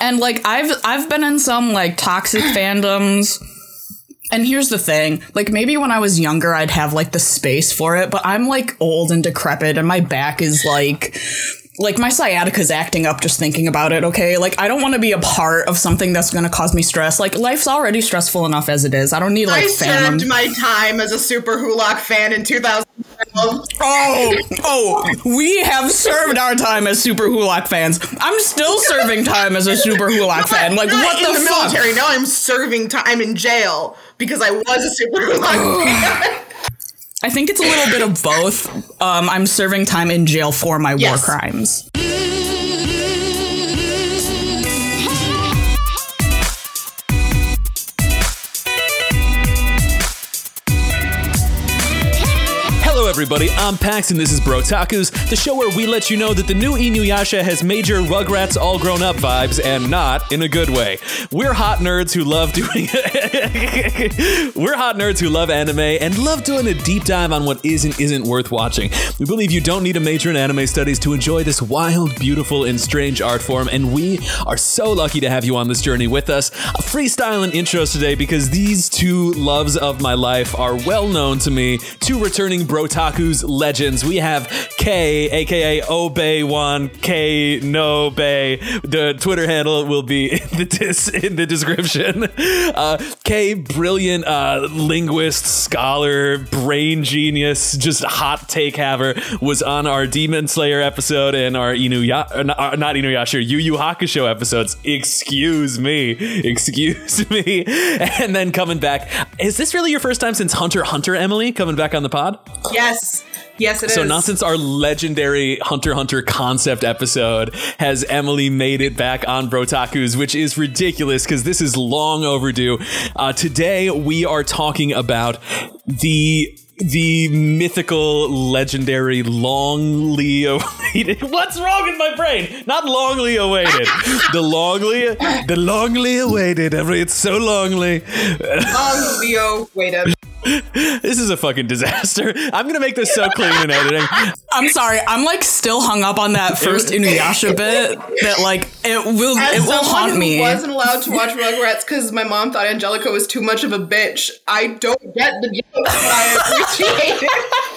and like I've I've been in some like toxic fandoms. And here's the thing, like maybe when I was younger I'd have like the space for it, but I'm like old and decrepit and my back is like like my sciatica's acting up just thinking about it, okay? Like I don't want to be a part of something that's going to cause me stress. Like life's already stressful enough as it is. I don't need like I fandom. served my time as a Superwholock fan in 2012. Oh, oh, we have served our time as Superwholock fans. I'm still serving time as a Superwholock fan. Like, what in the, the fuck? military. Now I'm serving time in jail because I was a Superwholock fan. I think it's a little bit of both. Um, I'm serving time in jail for my Yes. war crimes. Everybody. I'm Pax, and this is Bro the show where we let you know that the new Inuyasha has major Rugrats all grown up vibes, and not in a good way. We're hot nerds who love doing. We're hot nerds who love anime and love doing a deep dive on what is and isn't worth watching. We believe you don't need a major in anime studies to enjoy this wild, beautiful, and strange art form, and we are so lucky to have you on this journey with us. A freestyling intros today because these two loves of my life are well known to me. Two returning Brotaku's legends. We have K, aka Obey One K No Bay. The Twitter handle will be in the dis- in the description. Uh, K, brilliant uh, linguist, scholar, brain genius, just hot take haver, was on our Demon Slayer episode and our Inuya, uh, not, uh, not Inuyasha, Yu Yu Hakusho episodes. Excuse me, excuse me. And then coming back, is this really your first time since Hunter Hunter, Emily, coming back on the pod? yes. Yes, it is. So not since our legendary Hunter Hunter concept episode has Emily made it back on Brotaku's, which is ridiculous because this is long overdue. Uh, today we are talking about the the mythical, legendary, longly awaited. What's wrong with my brain? Not longly awaited. the longly, the longly awaited. Every it's so longly. Long Leo waited. This is a fucking disaster. I'm gonna make this so clean in editing. I'm sorry. I'm like still hung up on that first Inuyasha bit that like it will As it will haunt who me. wasn't allowed to watch Rugrats because my mom thought Angelica was too much of a bitch, I don't get the joke, but I appreciate it.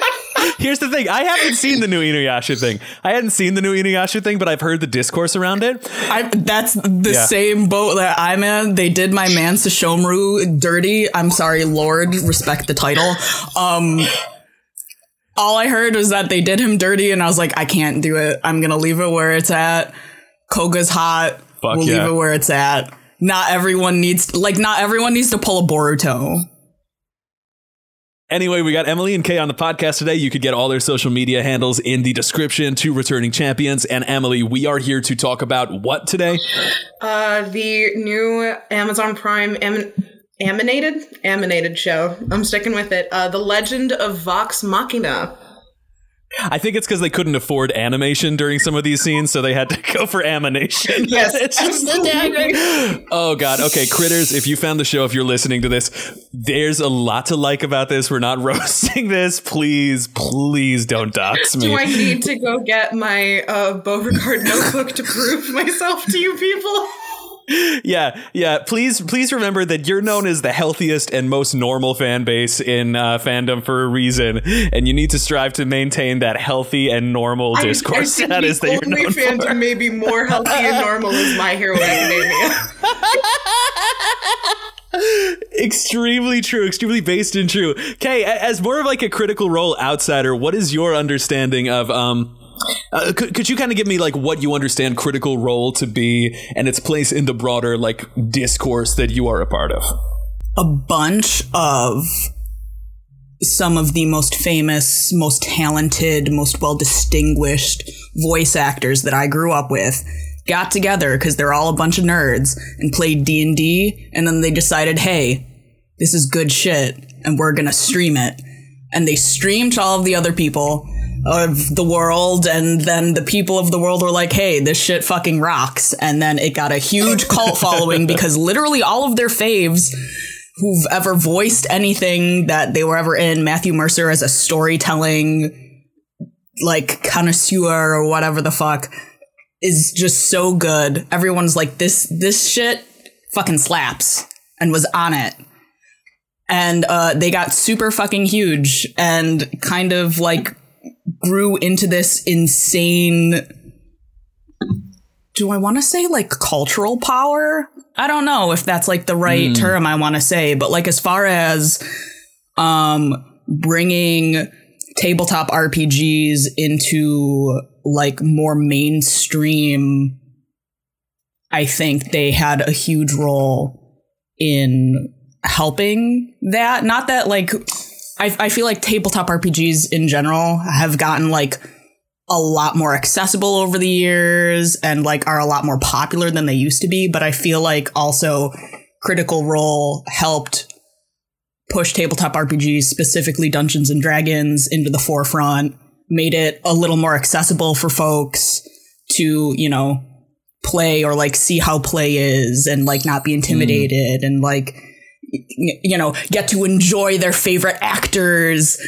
Here's the thing. I haven't seen the new Inuyasha thing. I hadn't seen the new Inuyasha thing, but I've heard the discourse around it. I, that's the Yeah. same boat that I'm in. They did my man Sesshomaru dirty. I'm sorry, Lord. Respect the title. Um, all I heard was that they did him dirty, and I was like, I can't do it. I'm gonna leave it where it's at. Koga's hot. Fuck we'll yeah. leave it where it's at. Not everyone needs like not everyone needs to pull a Boruto. Anyway, we got Emily and Kay on the podcast today. You could get all their social media handles in the description to returning champions. And Emily, we are here to talk about what today? Uh, the new Amazon Prime am- animated animated show. I'm sticking with it. Uh, the Legend of Vox Machina. I think it's because they couldn't afford animation during some of these scenes, so they had to go for animation. Yes, it's just a. Oh god. Okay, critters. If you found the show, if you're listening to this, there's a lot to like about this. We're not roasting this. Please, please don't dox me. Do I need to go get my uh, Beauregard notebook to prove myself to you people? Yeah, yeah. Please, please remember that you're known as the healthiest and most normal fan base in uh, fandom for a reason, and you need to strive to maintain that healthy and normal discourse I, I status that you're the only fandom may be more healthy and normal is My Hero Academia. extremely true, extremely based and true. okay as more of like a critical role outsider, what is your understanding of um? Uh, could, could you kind of give me like what you understand critical role to be and its place in the broader like discourse that you are a part of? a bunch of some of the most famous, most talented, most well distinguished voice actors that I grew up with got together because they're all a bunch of nerds and played D&D and then they decided, "Hey, this is good shit and we're going to stream it." And they streamed to all of the other people of the world and then the people of the world were like, "Hey, this shit fucking rocks." And then it got a huge cult following because literally all of their faves who've ever voiced anything that they were ever in. Matthew Mercer as a storytelling like connoisseur or whatever the fuck. is just so good. Everyone's like this this shit fucking slaps and was on it. And uh, they got super fucking huge and kind of like grew into this insane do I want to say like cultural power? I don't know if that's like the right term I want to say, but like as far as um bringing tabletop RPGs into like more mainstream I think they had a huge role in helping that. Not that like I, I feel like tabletop RPGs in general have gotten like a lot more accessible over the years and like are a lot more popular than they used to be. But I feel like also Critical Role helped push tabletop RPGs, specifically Dungeons and Dragons, into the forefront, made it a little more accessible for folks to, you know, play or like see how play is and like not be hmm. intimidated and like you know get to enjoy their favorite actors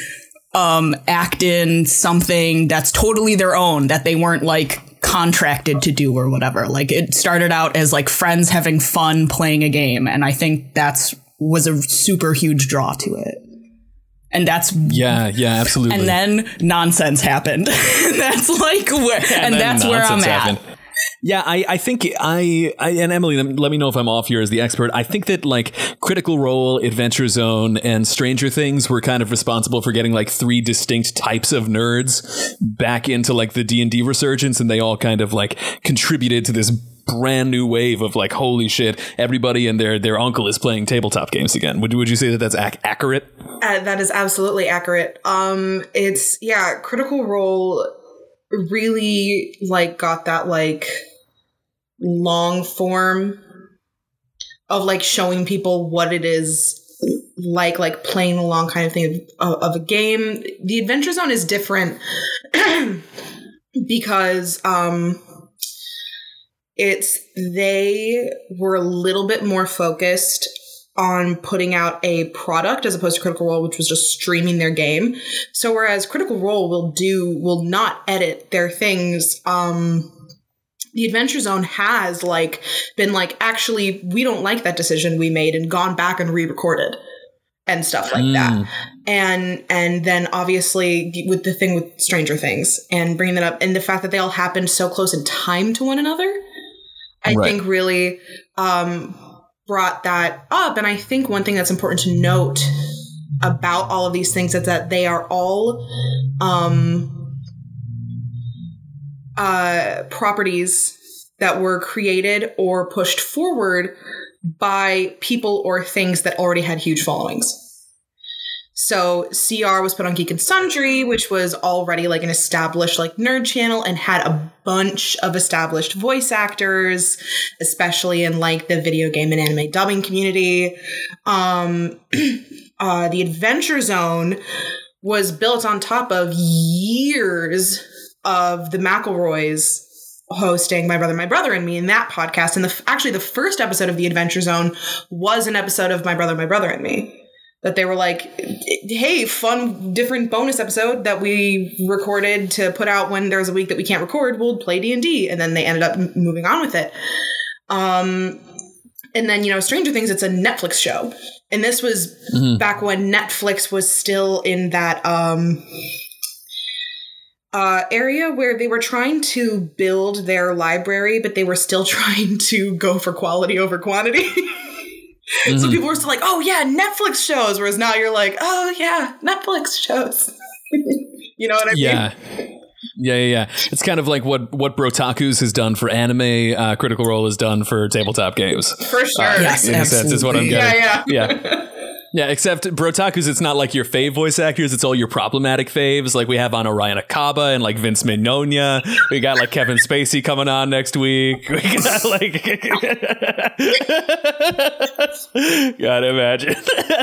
um act in something that's totally their own that they weren't like contracted to do or whatever like it started out as like friends having fun playing a game and i think that's was a super huge draw to it and that's Yeah, yeah, absolutely. and then nonsense happened that's like where and, then that's where i'm at happened. Yeah, I, I think I, I and Emily, let me- know if I'm off here as the expert. I think that like Critical Role, Adventure Zone, and Stranger Things were kind of responsible for getting like three distinct types of nerds back into like the D and D resurgence, and they all kind of like contributed to this brand new wave of like holy shit, everybody and their their uncle is playing tabletop games again. Would would you say that that's ac- accurate? Uh, that is absolutely accurate. Um, it's yeah, Critical Role really like got that like long form of like showing people what it is like like playing a long kind of thing of, of a game. The adventure zone is different because um it's they were a little bit more focused on putting out a product as opposed to critical role which was just streaming their game. So whereas critical role will do will not edit their things um the adventure zone has like been like actually we don't like that decision we made and gone back and re-recorded and stuff like that. And and then obviously with the thing with stranger things and bringing that up and the fact that they all happened so close in time to one another i Right. think really um brought that up and i think one thing that's important to note about all of these things is that they are all um uh, properties that were created or pushed forward by people or things that already had huge followings. So CR was put on Geek and Sundry, which was already like an established like nerd channel and had a bunch of established voice actors, especially in like the video game and anime dubbing community. Um, uh, the Adventure Zone was built on top of years of the McElroys hosting my brother my brother and me in that podcast and the actually the first episode of the adventure zone was an episode of my brother my brother and me that they were like hey fun different bonus episode that we recorded to put out when there's a week that we can't record. We'll play d&d and then they ended up m- moving on with it. Um and then you know stranger things it's a netflix show. And this was back when netflix was still in that um uh, area where they were trying to build their library, but they were still trying to go for quality over quantity. So people were still like, "Oh yeah, Netflix shows," whereas now you're like, "Oh yeah, Netflix shows." you know what I mean? Yeah. Yeah, yeah, yeah. It's kind of like what what Brotaku's has done for anime. Uh, Critical Role has done for tabletop games. for sure. Yes, in a sense, is what I'm getting. Yeah, yeah. Yeah, except Brotaku's, it's not like your fave voice actors. It's all your problematic faves. Like we have on Orion Acaba and like Vince Mignogna. We got like Kevin Spacey coming on next week. We got like, gotta imagine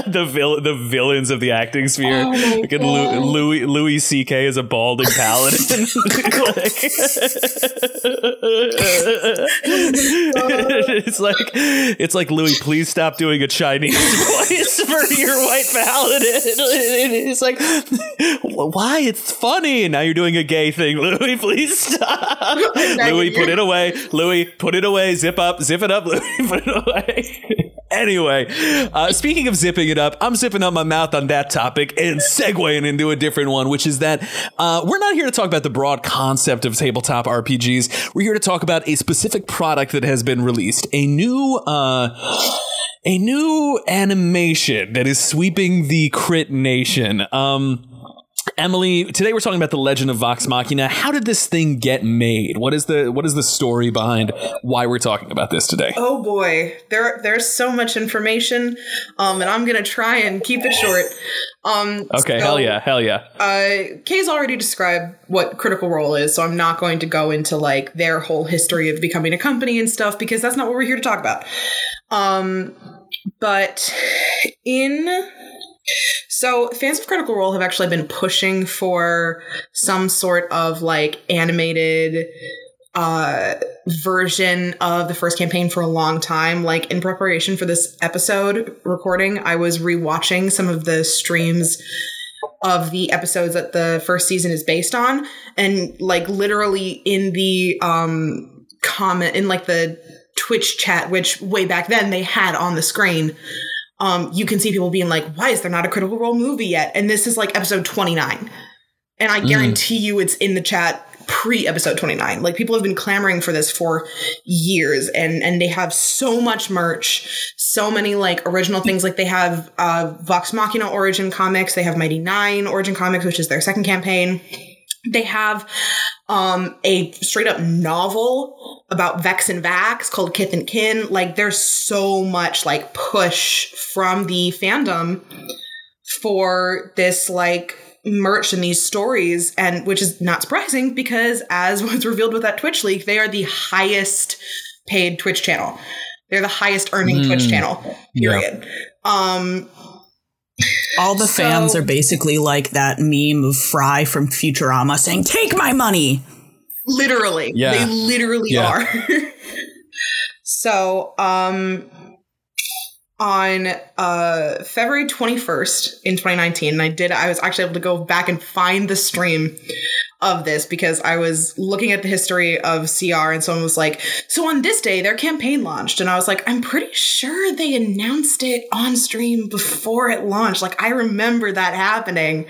the vil- the villains of the acting sphere. Oh Like, Lu- Louis Louis C.K. is a balding paladin. it's like it's like Louis, please stop doing a Chinese voice for for your white paladin. It's like, why? It's funny. Now you're doing a gay thing. Louis, please stop. Louis, put it away. Louis, put it away. Zip up. Zip it up. Louis, put it away. anyway, uh, speaking of zipping it up, I'm zipping up my mouth on that topic and segueing into a different one, which is that uh, we're not here to talk about the broad concept of tabletop RPGs. We're here to talk about a specific product that has been released, a new. Uh, a new animation that is sweeping the crit nation. Um, Emily, today we're talking about the Legend of Vox Machina. How did this thing get made? What is the what is the story behind why we're talking about this today? Oh boy, there there's so much information, um, and I'm gonna try and keep it short. Um, okay, so, hell yeah, hell yeah. Uh, Kay's already described what Critical Role is, so I'm not going to go into like their whole history of becoming a company and stuff because that's not what we're here to talk about. Um, but in so fans of Critical Role have actually been pushing for some sort of like animated uh version of the first campaign for a long time. Like in preparation for this episode recording I was rewatching some of the streams of the episodes that the first season is based on. And like literally in the um comment in like the Twitch chat, which way back then they had on the screen, um, you can see people being like, why is there not a Critical Role movie yet? And this is like episode 29. And I guarantee mm. you it's in the chat pre episode 29. Like people have been clamoring for this for years and and they have so much merch, so many like original things like they have uh Vox Machina origin comics, they have Mighty Nein origin comics which is their second campaign. They have um a straight up novel about Vex and Vax called Kith and Kin. Like there's so much like push from the fandom for this like merch and these stories and which is not surprising because as was revealed with that Twitch leak, they are the highest paid Twitch channel. They're the highest earning mm, Twitch channel. Period. Um all the so, fans are basically like that meme of Fry from Futurama saying, "Take my money." Literally, yeah. they literally yeah. are. so, um, on uh, February 21st in 2019, and I did, I was actually able to go back and find the stream of this because I was looking at the history of CR and someone was like, So on this day, their campaign launched. And I was like, I'm pretty sure they announced it on stream before it launched. Like, I remember that happening.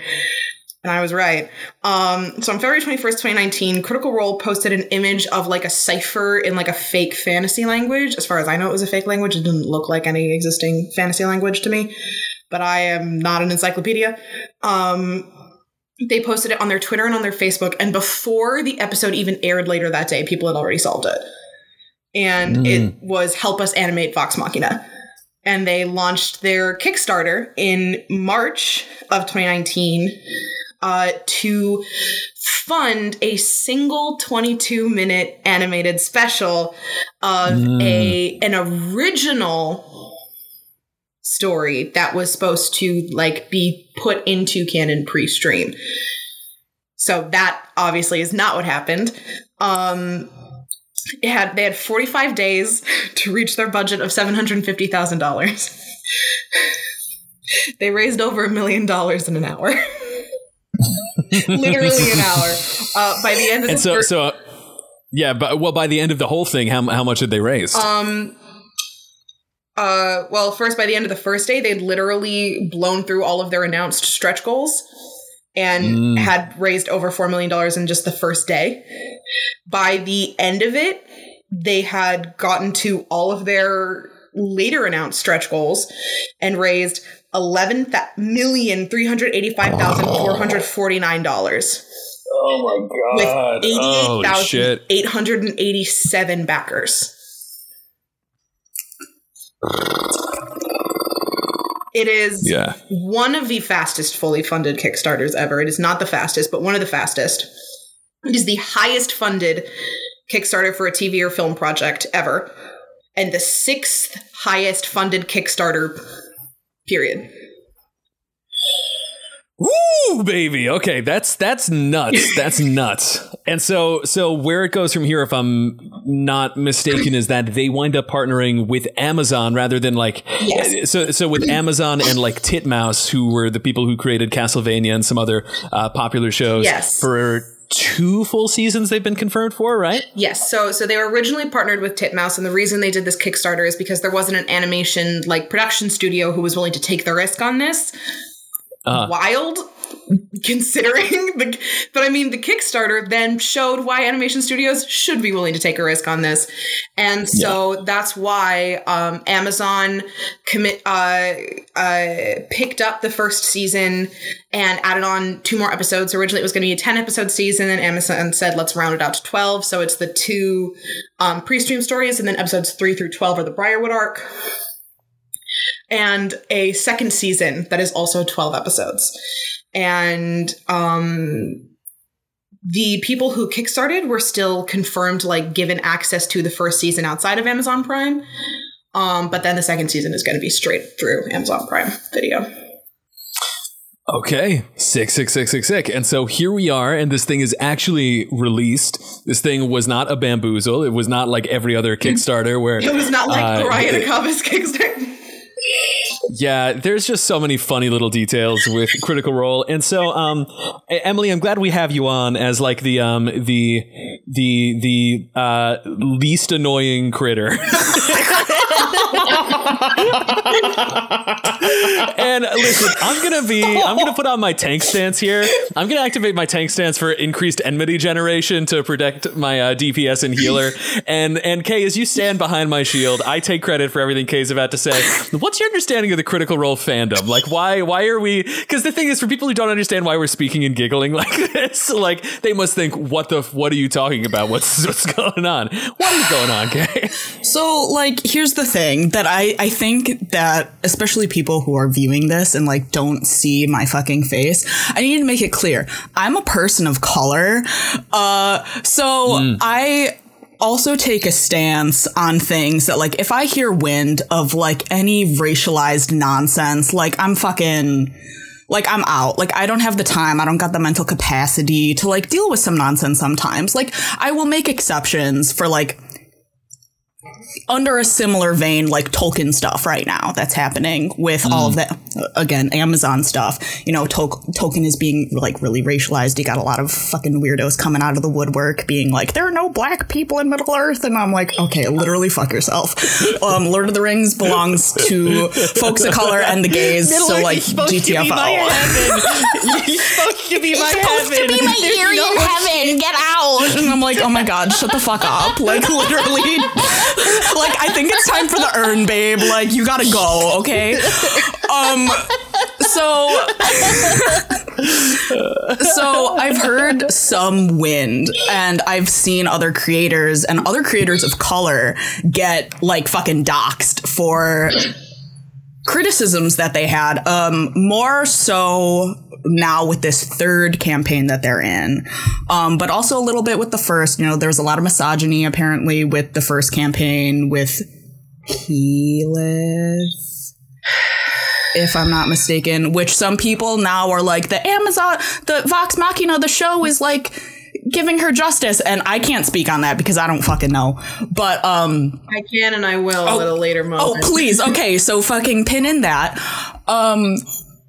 And I was right. Um, so on February 21st, 2019, Critical Role posted an image of like a cipher in like a fake fantasy language. As far as I know, it was a fake language. It didn't look like any existing fantasy language to me, but I am not an encyclopedia. Um, they posted it on their Twitter and on their Facebook. And before the episode even aired later that day, people had already solved it. And mm. it was Help Us Animate Vox Machina. And they launched their Kickstarter in March of 2019 uh, to fund a single 22 minute animated special of mm. a an original story that was supposed to like be put into canon pre-stream. So that obviously is not what happened. Um it had they had 45 days to reach their budget of $750,000. they raised over a million dollars in an hour. Literally an hour. Uh, by the end of and the so, so uh, yeah, but well, by the end of the whole thing, how, how much did they raise? Um, uh, well, first, by the end of the first day, they'd literally blown through all of their announced stretch goals and mm. had raised over $4 million in just the first day. By the end of it, they had gotten to all of their later announced stretch goals and raised eleven million three hundred eighty five thousand four hundred forty nine dollars. Oh my god! Oh, With eighty eight thousand eight hundred and eighty seven backers. It is yeah. one of the fastest fully funded Kickstarters ever. It is not the fastest, but one of the fastest. It is the highest funded Kickstarter for a TV or film project ever, and the sixth highest funded Kickstarter, period. Woo, baby. Okay, that's that's nuts. That's nuts. And so, so where it goes from here, if I'm not mistaken, is that they wind up partnering with Amazon rather than like, Yes. so, so with Amazon and like Titmouse, who were the people who created Castlevania and some other uh, popular shows. Yes. For two full seasons, they've been confirmed for, right? Yes, so so they were originally partnered with Titmouse, and the reason they did this Kickstarter is because there wasn't an animation like production studio who was willing to take the risk on this. Uh-huh. Wild, considering the, but I mean the Kickstarter then showed why animation studios should be willing to take a risk on this, and so that's why um, Amazon commit uh, uh, picked up the first season and added on two more episodes. Originally, it was going to be a 10 episode season, and Amazon said, let's round it out to 12. So it's the two um, pre stream stories, and then episodes 3 through 12 are the Briarwood arc. And a second season that is also 12 episodes. And um, the people who kickstarted were still confirmed, like given access to the first season outside of Amazon Prime. Um, but then the second season is going to be straight through Amazon Prime Video. Okay, sick, sick, sick, sick, sick. And so here we are, and this thing is actually released. This thing was not a bamboozle. It was not like every other Kickstarter where It was not like uh, Acaba's Kickstarter. Yeah, there's just so many funny little details with Critical Role, and so um, Emily, I'm glad we have you on as like the um the the the uh, least annoying critter. and listen, I'm gonna be I'm gonna put on my tank stance here. I'm gonna activate my tank stance for increased enmity generation to protect my uh, DPS and healer. And and Kay, as you stand behind my shield, I take credit for everything Kay's about to say. What's your understanding of the Critical Role fandom? Like, why why are we? Because the thing is, for people who don't understand why we're speaking and giggling like this, like they must think, what the what are you talking about? What's what's going on? What is going on, Kay? So, like, here's the thing that I, I think that especially people who are viewing this and like don't see my fucking face, I need to make it clear. I'm a person of color. Uh, so I also take a stance on things that like if I hear wind of like any racialized nonsense, like I'm fucking like I'm out. Like I don't have the time. I don't got the mental capacity to like deal with some nonsense sometimes. Like I will make exceptions for like under a similar vein like Tolkien stuff right now that's happening with all of that again Amazon stuff. You know, Tol- Tolkien is being like really racialized. You got a lot of fucking weirdos coming out of the woodwork being like there are no black people in Middle Earth and I'm like, okay, literally fuck yourself. Um Lord of the Rings belongs to folks of color and the gays, so like GTFO. You're supposed to be my supposed to be my Aryan heaven. Get out. And I'm like, oh my god, shut the fuck up. Like literally, like I think it's time for the urn, babe. Like you gotta go, okay? Um, so, so I've heard some wind, and I've seen other creators and other creators of color get like fucking doxxed for criticisms that they had um more so now with this third campaign that they're in. Um but also a little bit with the first you know there was a lot of misogyny apparently with the first campaign with Healis if I'm not mistaken, which some people now are like the Amazon, the Vox Machina, the show is like giving her justice, and I can't speak on that because I don't fucking know. But um, I can and I will at a later moment. Oh, please. Okay, so fucking pin in that. Um,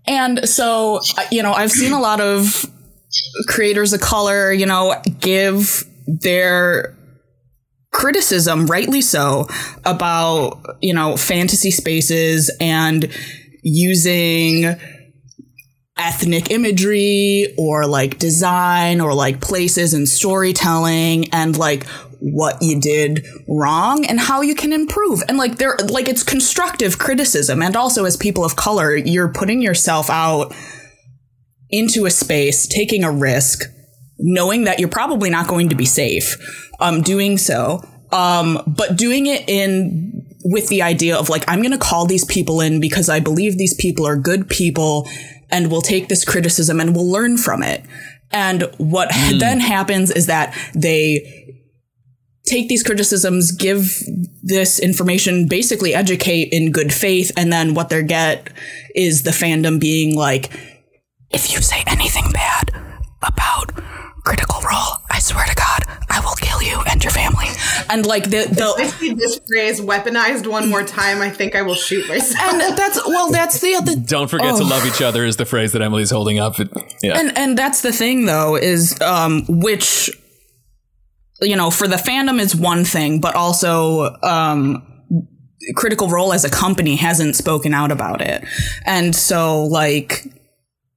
and so, you know, I've seen a lot of creators of color, you know, give their criticism, rightly so, about, you know, fantasy spaces and using ethnic imagery or like design or like places and storytelling and like what you did wrong and how you can improve. And like there like it's constructive criticism. And also as people of color you're putting yourself out into a space taking a risk knowing that you're probably not going to be safe um doing so. Um but doing it in with the idea of like I'm going to call these people in because I believe these people are good people and we'll take this criticism and we'll learn from it. And what hmm. then happens is that they take these criticisms, give this information, basically educate in good faith, and then what they get is the fandom being like, if you say anything bad about Critical Role, swear to God, I will kill you and your family. And like the the If I see this phrase weaponized one more time, I think I will shoot myself. and that's well, that's the other. Don't forget to love each other is the phrase that Emily's holding up. Yeah. And and that's the thing though is um which you know for the fandom is one thing, but also um Critical Role as a company hasn't spoken out about it, and so like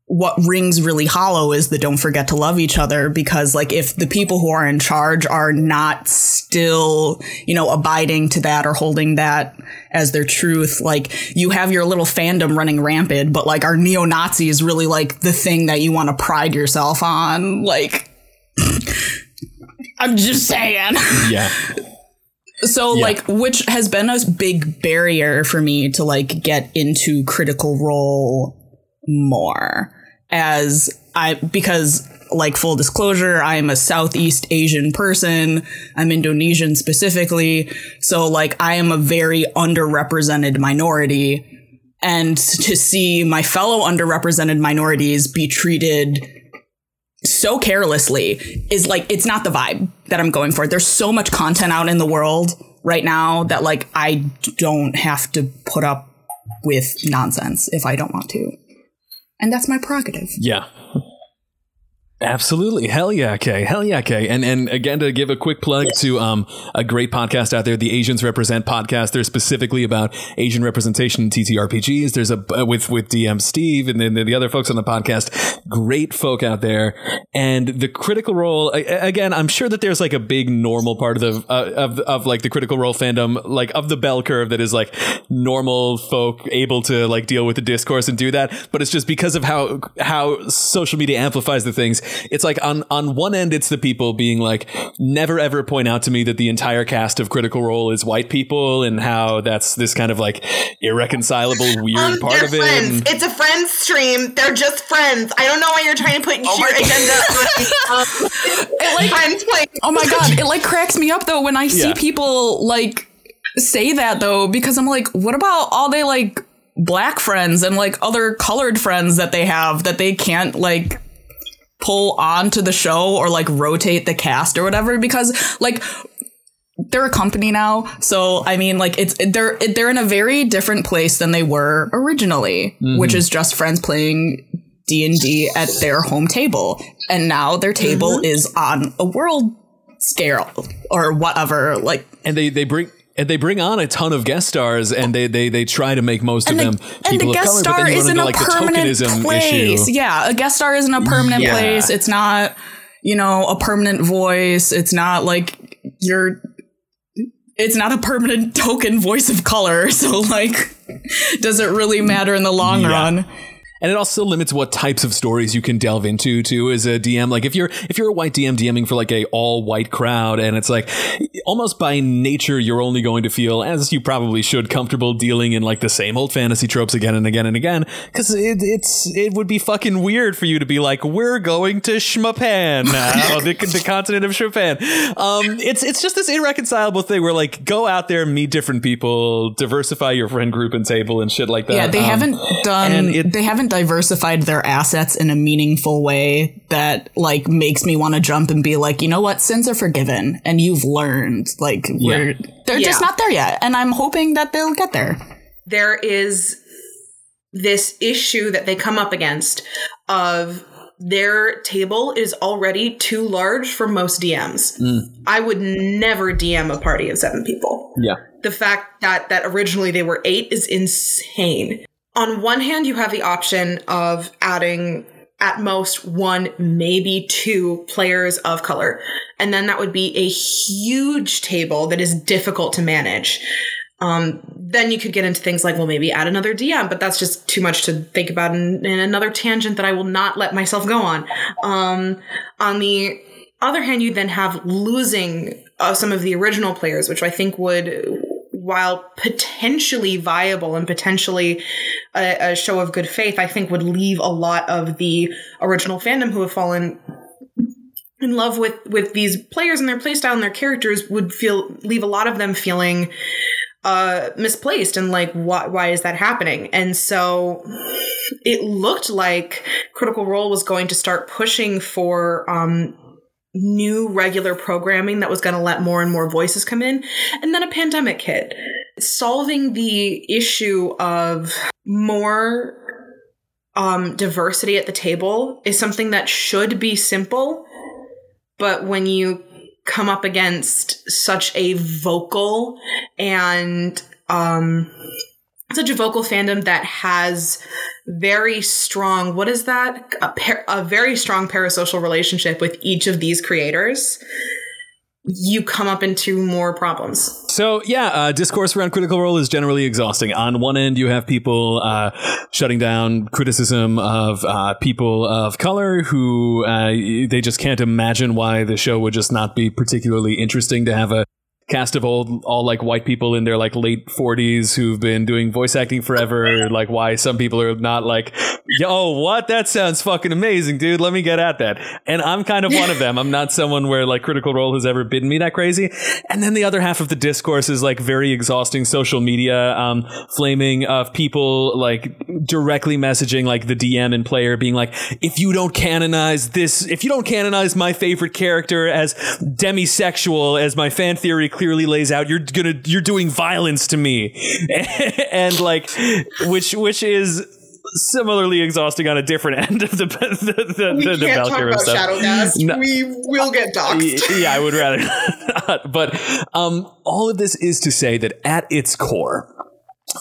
what rings really hollow is the don't forget to love each other because like if the people who are in charge are not still you know abiding to that or holding that as their truth like you have your little fandom running rampant but like our neo-nazi is really like the thing that you want to pride yourself on like i'm just saying yeah. so Yeah. like which has been a big barrier for me to like get into critical role more as i because like full disclosure i'm a southeast asian person i'm indonesian specifically so like i am a very underrepresented minority and to see my fellow underrepresented minorities be treated so carelessly is like it's not the vibe that I'm going for. There's so much content out in the world right now that like I don't have to put up with nonsense if I don't want to. And that's my prerogative. Yeah. Absolutely. Hell yeah, Kay. Hell yeah, Kay. And and again to give a quick plug to um a great podcast out there, the Asians Represent podcast. They're specifically about Asian representation in TTRPGs. There's a uh, with with DM Steve and then the other folks on the podcast. Great folk out there. And the critical role again, I'm sure that there's like a big normal part of the uh, of of like the critical role fandom, like of the bell curve that is like normal folk able to like deal with the discourse and do that. But it's just because of how how social media amplifies the things. It's like on on one end, it's the people being like, never ever point out to me that the entire cast of Critical Role is white people and how that's this kind of like irreconcilable weird Um, part they're of it. friends. And- It's a friends stream. They're just friends. I don't know why you're trying to put Oh your agenda on um, like- friends playing. Oh my god, it like cracks me up though when I see Yeah. people like say that though because I'm like what about all they like black friends and like other colored friends that they have that they can't like pull onto the show or like rotate the cast or whatever because like they're a company now. So i mean like it's they're they're in a very different place than they were originally mm-hmm. which is just friends playing d&d at their home table. And now their table mm-hmm. is on a world scale or whatever like and they they bring and they bring on a ton of guest stars and they they they try to make most and of the, them and people the of guest color star but then you run isn't into a like permanent tokenism place. Issue yeah a guest star isn't a permanent Yeah. place. It's not you know a permanent voice. It's not like you're it's not a permanent token voice of color. So like does it really matter in the long Yeah. run and it also limits what types of stories you can delve into too as a DM. Like if you're if you're a white DM DMing for like a all white crowd, and it's like almost by nature you're only going to feel as you probably should comfortable dealing in like the same old fantasy tropes again and again and again because it, it's it would be fucking weird for you to be like we're going to Schmapan now the, the continent of Chopin. Um, it's it's just this irreconcilable thing where like go out there meet different people, diversify your friend group and table and shit like that. yeah they Um, haven't done it- they haven't diversified their assets in a meaningful way that like makes me want to jump and be like you know what sins are forgiven and you've learned like we're they're just not there yet and i'm hoping that they'll get there there is this issue that they come up against of their table is already too large for most DMs. Mm. I would never DM a party of seven people. Yeah. The fact that that originally they were 8 is insane. On one hand, you have the option of adding at most one, maybe two players of color. And then that would be a huge table that is difficult to manage. Um, then you could get into things like, well, maybe add another DM, but that's just too much to think about in, in another tangent that I will not let myself go on. Um, on the other hand, you then have losing uh, some of the original players, which I think would, while potentially viable and potentially a, a show of good faith, I think would leave a lot of the original fandom who have fallen in love with with these players and their playstyle and their characters would feel leave a lot of them feeling uh misplaced and like why why is that happening? And so it looked like critical role was going to start pushing for um new regular programming that was going to let more and more voices come in. And then a pandemic hit. Solving the issue of more um, diversity at the table is something that should be simple. But when you come up against such a vocal and um, such a vocal fandom that has very strong what is that a, par- a very strong parasocial relationship with each of these creators you come up into more problems. So yeah, uh, discourse around Critical Role is generally exhausting. On one end, you have people uh, shutting down criticism of uh, people of color who uh, they just can't imagine why the show would just not be particularly interesting to have a cast of old all like white people in their like late 40s who've been doing voice acting forever like why some people are not like yo what? That sounds fucking amazing dude. Let me get at that. And i'm kind of one of them. I'm not someone where like critical role has ever bitten me that crazy. And then the other half of the discourse is like very exhausting social media um, flaming of people like directly messaging like the dm and player being like if you don't canonize this if you don't canonize my favorite character as demisexual as my fan theory clearly lays out you're gonna you're doing violence to me and like which which is similarly exhausting on a different end of the the, the, We the, the can't talk about stuff. Shadowcast. No. We will get doxxed. yeah, I would rather not. But um, all of this is to say that at its core,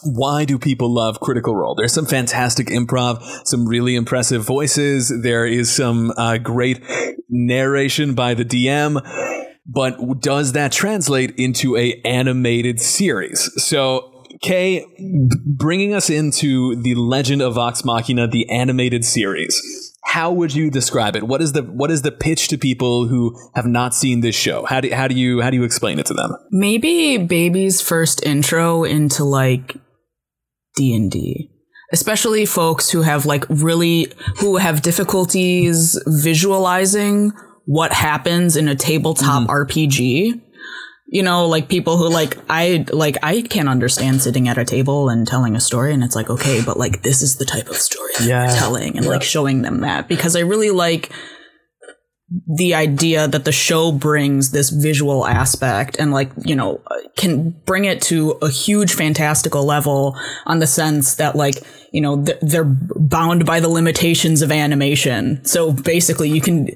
why do people love Critical Role? There's some fantastic improv, some really impressive voices. There is some uh, great narration by the DM. But does that translate into a animated series? So Kay, bringing us into the Legend of Vox Machina, the animated series. How would you describe it? What is the what is the pitch to people who have not seen this show? How do how do you how do you explain it to them? Maybe baby's first intro into like D&D. Especially folks who have like really who have difficulties visualizing what happens in a tabletop mm-hmm. RPG. You know, like people who like I like I can't understand sitting at a table and telling a story and it's like okay, but like this is the type of story Yeah. you're telling and like showing them that because I really like the idea that the show brings this visual aspect and like you know can bring it to a huge fantastical level on the sense that like you know th- they're bound by the limitations of animation. So basically you can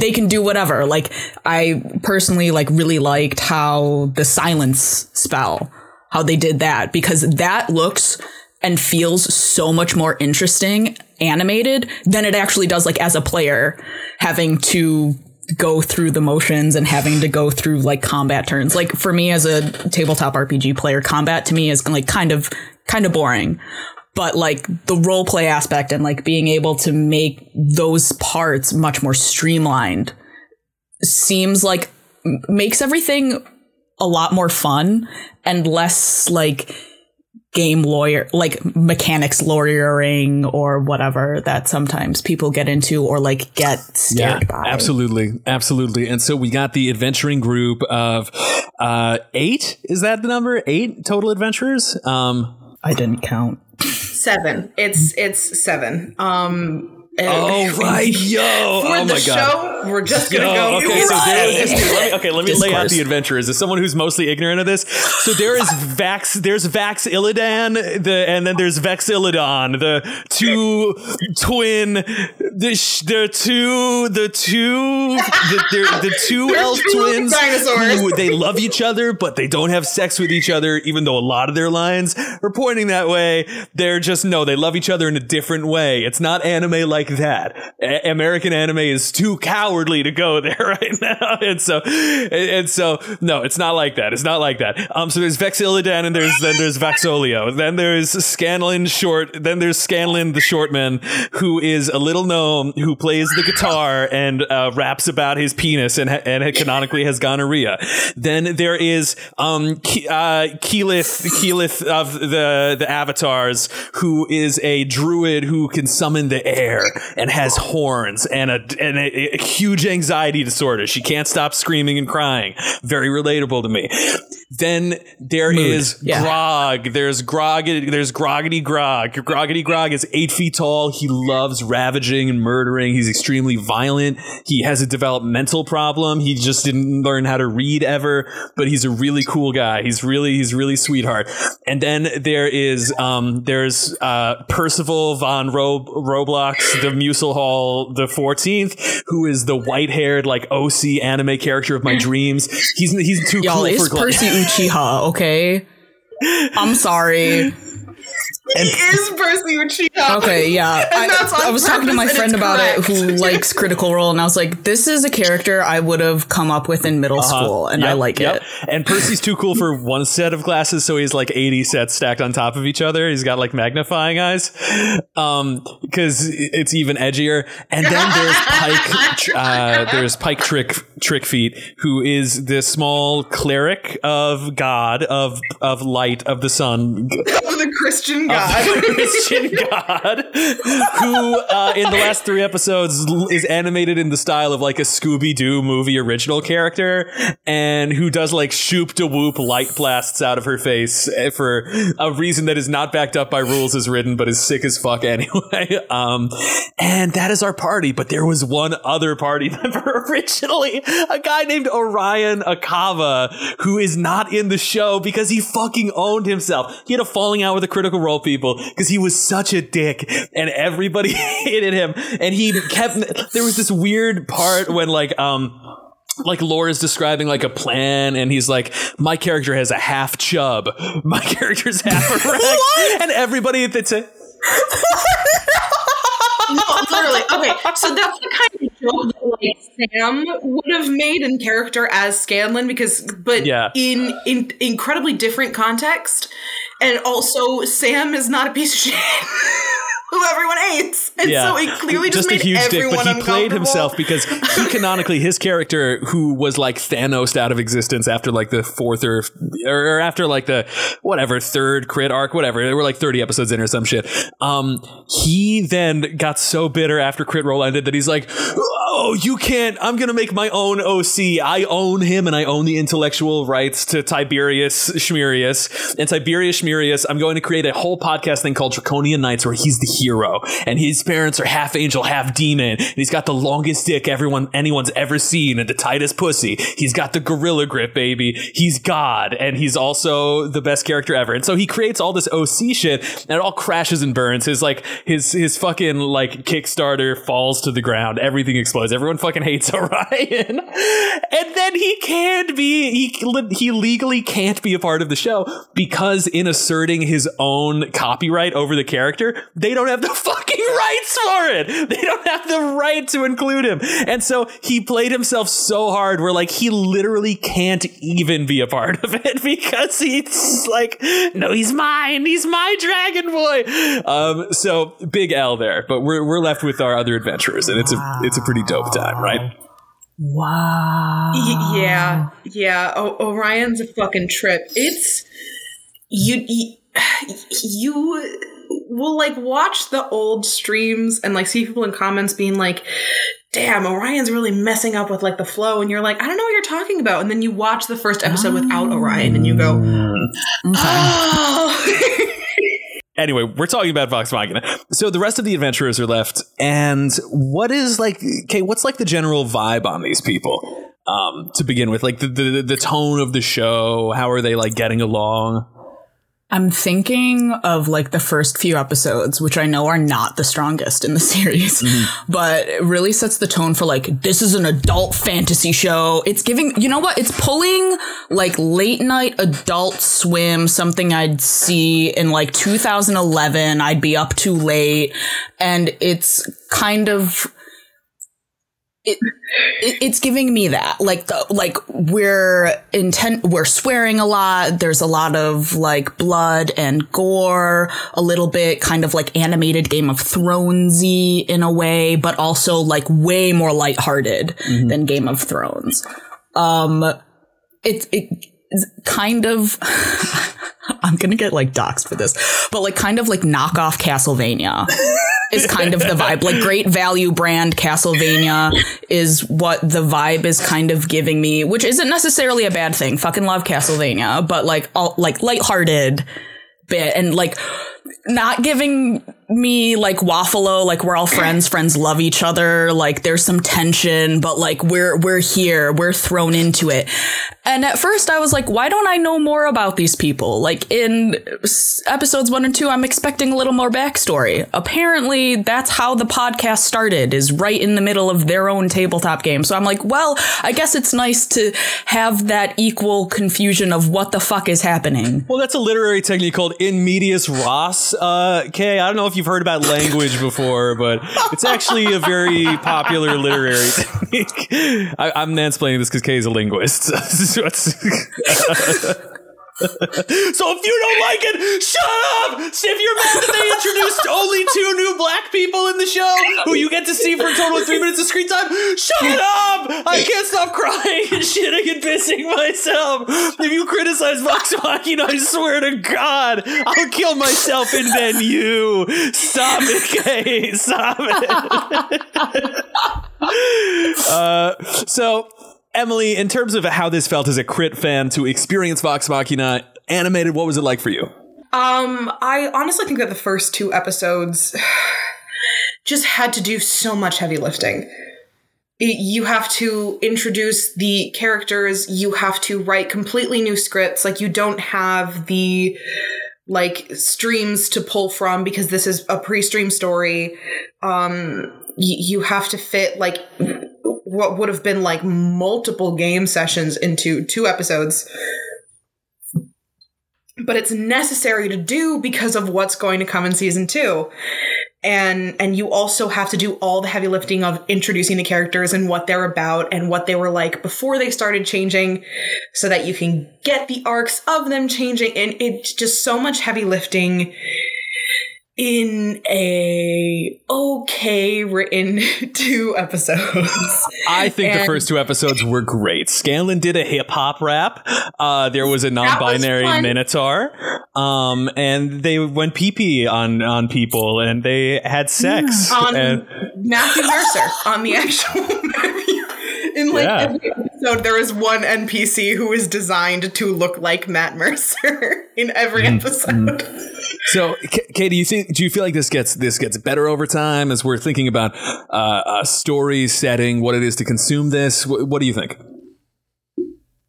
they can do whatever. Like i personally like really liked how the silence spell how they did that because that looks and feels so much more interesting animated than it actually does like as a player having to go through the motions and having to go through like combat turns. Like for me as a tabletop rpg player combat to me is like kind of kind of boring. But like the role play aspect and like being able to make those parts much more streamlined seems like makes everything a lot more fun and less like game lawyer like mechanics lawyering or whatever that sometimes people get into or like get scared by absolutely, absolutely. And so we got the adventuring group of uh, eight. Is that the number? Eight total adventurers. Um, i didn't count Seven. It's it's seven. Um. And- oh right, yo! For oh the my god. show, we're just gonna Oh, go. okay, so there is Right. let me, okay. Let me lay out Discourse. the adventurers. As someone who's mostly ignorant of this, so there is Vax. There's Vax'ildan, the and then there's Vex Illidan, the two twin, the sh- the two, the two, the, they're the two elf two twins. dinosaurs. Who, they love each other, but they don't have sex with each other. Even though a lot of their lines are pointing that way, they're just no. They love each other in a different way. It's not anime like that. A- American anime is too cowardly to go there right now, and so and, and so no, it's not like that. It's not like that. Um, so there's Vex Illidan, and there's then there's Vaxolio, then there's Scanlan Short, then there's Scanlan the Shortman, who is a little gnome who plays the guitar and uh, raps about his penis and and canonically has gonorrhea. Then there is um Ke- uh, Keyleth Keyleth of the the avatars, who is a druid who can summon the air and has horns and a and a, a huge anxiety disorder. She can't stop screaming and crying. Very relatable to me. Then there is Yeah. Grog. There's Grog. There's Groggity Grog. Groggity Grog is eight feet tall. He loves ravaging and murdering. He's extremely violent. He has a developmental problem. He just didn't learn how to read ever, but he's a really cool guy. He's really he's really sweetheart. And then there is um there's uh Percival von Ro- Roblox, the Muselhall the 14th, who is the white-haired like OC anime character of my dreams. He's he's too Y'all, cool it's for Percy Uchiha, okay? I'm sorry. He is Percy Uchiha. Okay, yeah. I, I was talking to my friend it's about it who likes Critical Role, and I was like, this is a character I would have come up with in middle school, and I like yep. it. And Percy's too cool for one set of glasses, so he's like 80 sets stacked on top of each other. He's got like magnifying eyes, um, because it's even edgier. And then there's Pike, uh, there's Pike Trick Trick Feet, who is this small cleric of God of of light of the sun, the Christian god. Christian God, who uh, in the last three episodes is animated in the style of like a Scooby Doo movie original character, and who does like shoop de whoop light blasts out of her face eh, for a reason that is not backed up by rules as written, but is sick as fuck anyway. Um, and that is our party. But there was one other party member originally, a guy named Orion Acaba, who is not in the show because he fucking owned himself. He had a falling out with the Critical Role people because he was such a dick, and everybody hated him. And he kept. There was this weird part when like um like Laura's describing like a plan, and he's like, "My character has a half chub. My character's half erect," and everybody that's it. No, literally. Okay, so that's the kind of joke that like Sam would have made in character as Scanlan, because but Yeah. in in incredibly different context, and also Sam is not a piece of shit. Who everyone hates, and so it clearly just, a made huge dick, but he played himself because he canonically his character, who was like Thanos out of existence after like the fourth or or after like the whatever third crit arc, whatever. There were like thirty episodes in or some shit. Um, he then got so bitter after Crit Role ended that he's like, "Oh, you can't! I'm gonna make my own OC. I own him, and I own the intellectual rights to Tiberius Schmurius and Tiberius Schmurius. I'm going to create a whole podcast thing called Draconian Knights, where he's the hero, and his parents are half angel, half demon. And he's got the longest dick everyone anyone's ever seen, and the tightest pussy. He's got the gorilla grip, baby. He's God, and he's also the best character ever. And so he creates all this OC shit, and it all crashes and burns. His like his his fucking like Kickstarter falls to the ground. Everything explodes. Everyone fucking hates Orion, and then he can't be he he legally can't be a part of the show because in asserting his own copyright over the character, they don't have the fucking rights for it. They don't have the right to include him. And so he played himself so hard where like he literally can't even be a part of it because he's like, no, he's mine. He's my dragon boy. Um, so big L there, but we're, we're left with our other adventurers and it's a, it's a pretty dope time, right? Wow. Y- yeah, yeah. O- Orion's a fucking trip. It's you, you. You will like watch the old streams and like see people in comments being like, "Damn, Orion's really messing up with like the flow," and you're like, "I don't know what you're talking about." And then you watch the first episode without Orion, and you go, "Oh." Anyway, we're talking about Vox Machina. So the rest of the adventurers are left, and what is like? Okay, what's like the general vibe on these people? Um, to begin with, like the, the the tone of the show. How are they like getting along? I'm thinking of like the first few episodes, which I know are not the strongest in the series, mm-hmm. but it really sets the tone for like, this is an adult fantasy show. It's giving, you know what? It's pulling like late night adult swim, something I'd see in like 2011. I'd be up too late. And it's kind of, it, it, it's giving me that like the, like we're intent we're swearing a lot there's a lot of like blood and gore a little bit kind of like animated game of thronesy in a way but also like way more lighthearted than game of thrones. Um it it kind of i'm gonna get like doxxed for this but like kind of like knockoff castlevania is kind of the vibe. Like great value brand Castlevania is what the vibe is kind of giving me, which isn't necessarily a bad thing. Fucking love Castlevania, but like all like lighthearted bit and like not giving me like waffalo like we're all friends friends love each other like there's some tension but like we're we're here we're thrown into it. And at first i was like why don't i know more about these people? Like in episodes one and two i'm expecting a little more backstory. Apparently that's how the podcast started is right in the middle of their own tabletop game. So i'm like well i guess it's nice to have that equal confusion of what the fuck is happening. Well, that's a literary technique called in medias res. Uh, Kay, I don't know if you've heard about language before, but it's actually a very popular literary technique. I, I'm mansplaining this because Kay is a linguist. so if you don't like it, shut up! If you're mad that they introduced only two new black people in the show, who you get to see for a total of three minutes of screen time, shut up! I can't stop crying and shitting and pissing myself. If you criticize Machina, I swear to God, I'll kill myself and then you. Stop it, Kay. Stop it. uh, so Emily, in terms of how this felt as a crit fan to experience Vox Machina animated, what was it like for you? Um, I honestly think that the first two episodes just had to do so much heavy lifting. It- you have to introduce the characters, you have to write completely new scripts, like you don't have the like streams to pull from because this is a pre-stream story. Um y- you have to fit like what would have been like multiple game sessions into two episodes. But it's necessary to do because of what's going to come in season two. And and you also have to do all the heavy lifting of introducing the characters and what they're about and what they were like before they started changing so that you can get the arcs of them changing. And it's just so much heavy lifting in a okay written two episodes I think the first two episodes were great. Scanlan did a hip hop rap. Uh, there was a non-binary fun. minotaur, um, and they went pee pee on on people, and they had sex. on and Matthew Mercer on the actual in like Yeah. every episode there is one NPC who is designed to look like Matt Mercer in every Mm-hmm. episode. So, K- Kay, do you think? Do you feel like this gets this gets better over time as we're thinking about uh, a story setting, what it is to consume this? Wh- what do you think?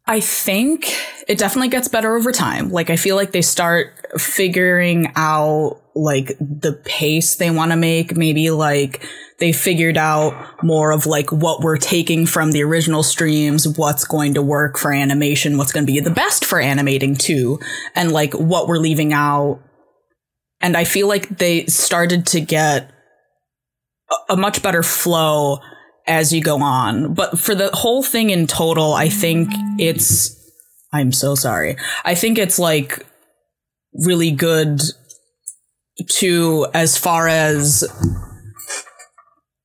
I think it definitely gets better over time. Like I feel like they start figuring out like the pace they want to make. Maybe like they figured out more of like what we're taking from the original streams, what's going to work for animation, what's going to be the best for animating too, and like what we're leaving out. And I feel like they started to get a, much better flow as you go on. But for the whole thing in total, I think it's. I'm so sorry. I think it's like really good to, as far as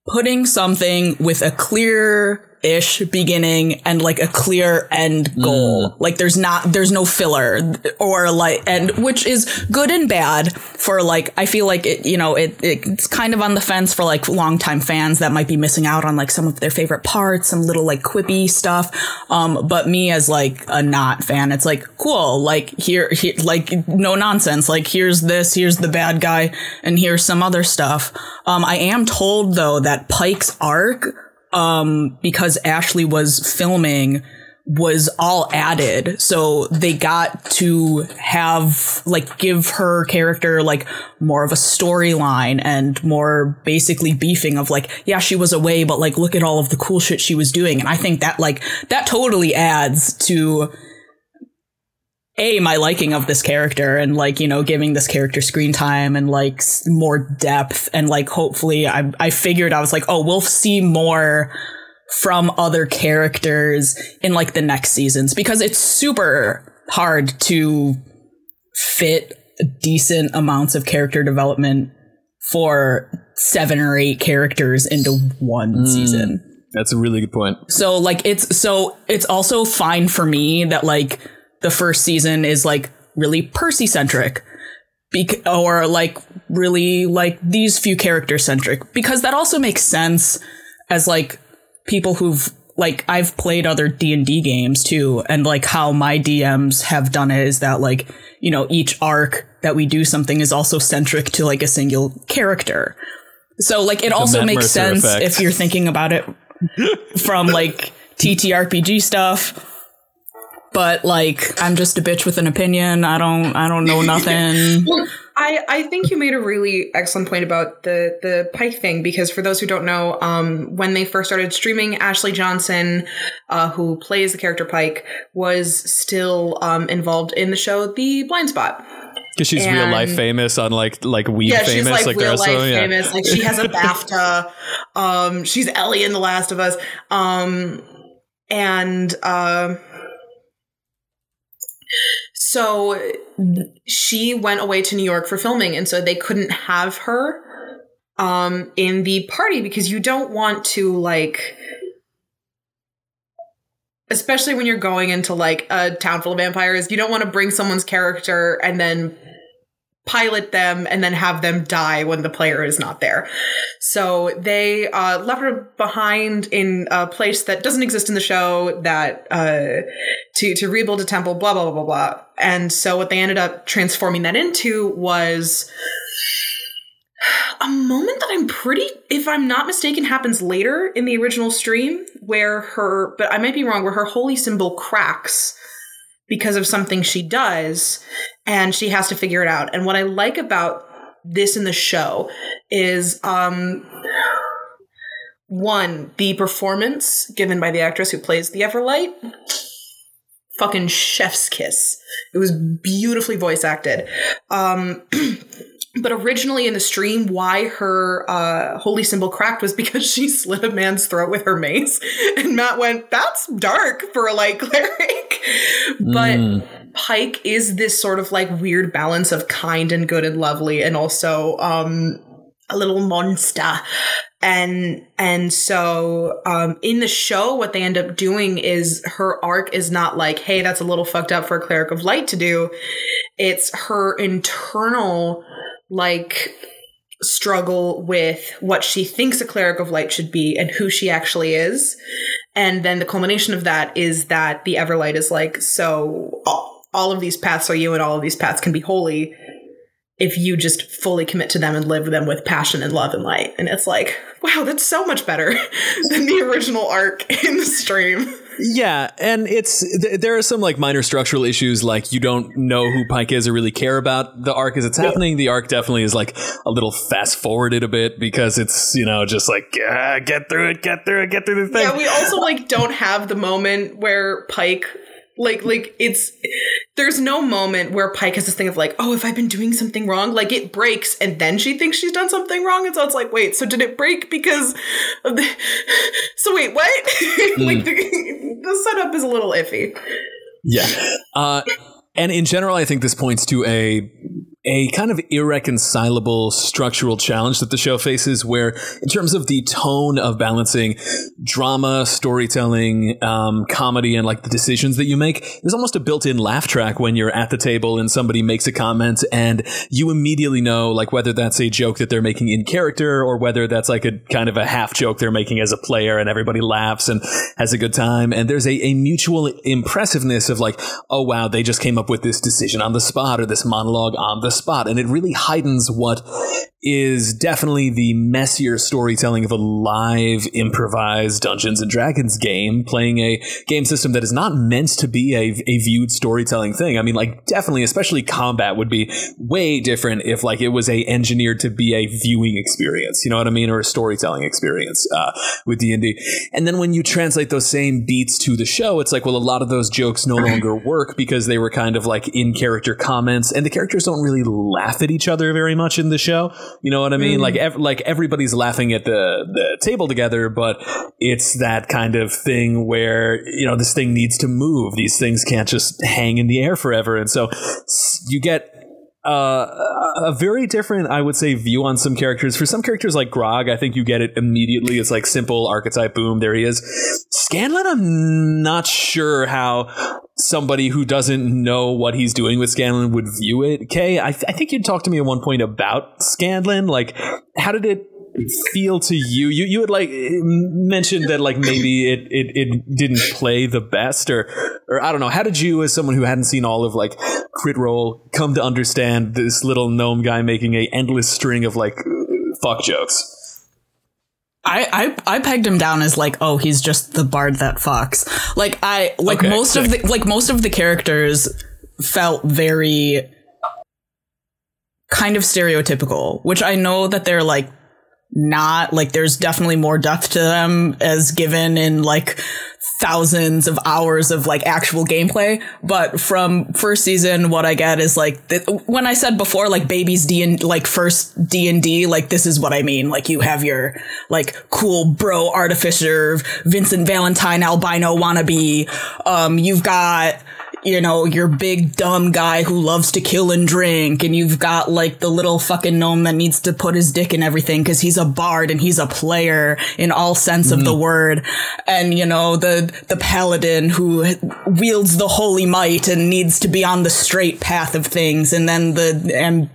putting something with a clear ish beginning and like a clear end goal. Like there's not there's no filler or like and which is good and bad for like I feel like it you know it it's kind of on the fence for like longtime fans that might be missing out on like some of their favorite parts, some little like quippy stuff. Um but me as like a not fan, it's like cool, like here, here like no nonsense. Like here's this, here's the bad guy and here's some other stuff. Um I am told though that Pike's arc um, because Ashley was filming was all added. So they got to have, like, give her character, like, more of a storyline and more basically beefing of, like, yeah, she was away, but, like, look at all of the cool shit she was doing. And I think that, like, that totally adds to, a my liking of this character and like you know giving this character screen time and like s- more depth and like hopefully I I figured I was like oh we'll see more from other characters in like the next seasons because it's super hard to fit decent amounts of character development for seven or eight characters into one hmm. season. That's a really good point. So like it's so it's also fine for me that like the first season is like really Percy centric. Bec- or like really like these few character centric because that also makes sense as like people who've like I've played other D&D games too and like how my DMs have done it is that like, you know, each arc that we do something is also centric to like a single character. So like it also Matt makes Mercer sense effect. if you're thinking about it from like TTRPG stuff. But like I'm just a bitch with an opinion. I don't I don't know nothing. Well, I, I think you made a really excellent point about the the Pike thing because for those who don't know, um, when they first started streaming, Ashley Johnson, uh, who plays the character Pike, was still um, involved in the show The Blind Spot. Because she's real life famous, unlike like weed Yeah, famous. she's like, the real life of yeah. famous. Like she has a BAFTA. Um, she's Ellie in The Last of Us. Um, and um, so she went away to New York for filming, and so they couldn't have her um in the party because you don't want to like especially when you're going into like a town full of vampires you don't want to bring someone's character and then pilot them and then have them die when the player is not there. So they uh, left her behind in a place that doesn't exist in the show that uh, to to rebuild a temple blah blah blah blah blah. And so what they ended up transforming that into was a moment that I'm pretty, if I'm not mistaken, happens later in the original stream where her, but I might be wrong, where her holy symbol cracks because of something she does and she has to figure it out. And what I like about this in the show is, um, one, the performance given by the actress who plays the Everlight. Fucking chef's kiss. It was beautifully voice acted. Um, but originally in the stream, why her uh, holy symbol cracked was because she slit a man's throat with her mace, and Matt went, "That's dark for a light cleric." but Mm. Pike is this sort of like weird balance of kind and good and lovely, and also um, a little monster. And and so um, in the show, what they end up doing is her arc is not like, "Hey, that's a little fucked up for a cleric of light to do." It's her internal like struggle with what she thinks a cleric of light should be and who she actually is. And then the culmination of that is that the Everlight is like, so all, of these paths are you and all of these paths can be holy if you just fully commit to them and live them with passion and love and light. And it's like, wow, that's so much better than the original arc in the stream. Yeah, and it's th- there are some like minor structural issues, like you don't know who Pike is or really care about the arc as it's happening. The arc definitely is like a little fast forwarded a bit because it's you know just like ah, get through it, get through it, get through the thing. Yeah, we also like don't have the moment where Pike like like it's there's no moment where Pike has this thing of like, oh, have I've been doing something wrong? Like it breaks and then she thinks she's done something wrong. And so it's like, wait, so did it break because of the So wait, what? like the, the setup is a little iffy. Yeah. Uh, and in general, I think this points to a a kind of irreconcilable structural challenge that the show faces, where in terms of the tone of balancing drama, storytelling, um, comedy, and like the decisions that you make, there's almost a built-in laugh track when you're at the table and somebody makes a comment, and you immediately know like whether that's a joke that they're making in character or whether that's like a kind of a half joke they're making as a player, and everybody laughs and has a good time. And there's a, a mutual impressiveness of like, oh wow, they just came up with this decision on the spot or this monologue on the spot. And it really heightens what is definitely the messier storytelling of a live improvised Dungeons and Dragons game, playing a game system that is not meant to be a, a viewed storytelling thing. I mean, like definitely, especially combat would be way different if like it was a engineered to be a viewing experience. You know what I mean, or a storytelling experience uh, with D and D. And then when you translate those same beats to the show, it's like, well, a lot of those jokes no longer work because they were kind of like in character comments, and the characters don't really laugh at each other very much in the show. You know what I mean? Mm-hmm. Like, ev- like everybody's laughing at the the table together, but it's that kind of thing where you know this thing needs to move. These things can't just hang in the air forever, and so you get uh, a very different, I would say, view on some characters. For some characters like Grog, I think you get it immediately. It's like simple archetype, boom, there he is. Scanlan, I'm not sure how somebody who doesn't know what he's doing with Scanlan would view it. Kay, I, th- I think you talked to me at one point about Scanlan. Like, how did it feel to you? You you had like mentioned that like maybe it, it it didn't play the best, or or I don't know. How did you, as someone who hadn't seen all of like Crit Role, come to understand this little gnome guy making a endless string of like fuck jokes? I, I I pegged him down as like, oh, he's just the bard that fucks. Like I like Okay, most of the like most of the characters felt very kind of stereotypical, which I know that they're like not like there's definitely more depth to them as given in like thousands of hours of like actual gameplay. But from first season what i get is like th- when i said before like babies d and like first d&d like this is what i mean. Like you have your like cool bro artificer vincent valentine albino wannabe. Um you've got you know, your big dumb guy who loves to kill and drink, and you've got like the little fucking gnome that needs to put his dick in everything because he's a bard and he's a player in all sense of the word, and you know the the paladin who wields the holy might and needs to be on the straight path of things, and then the am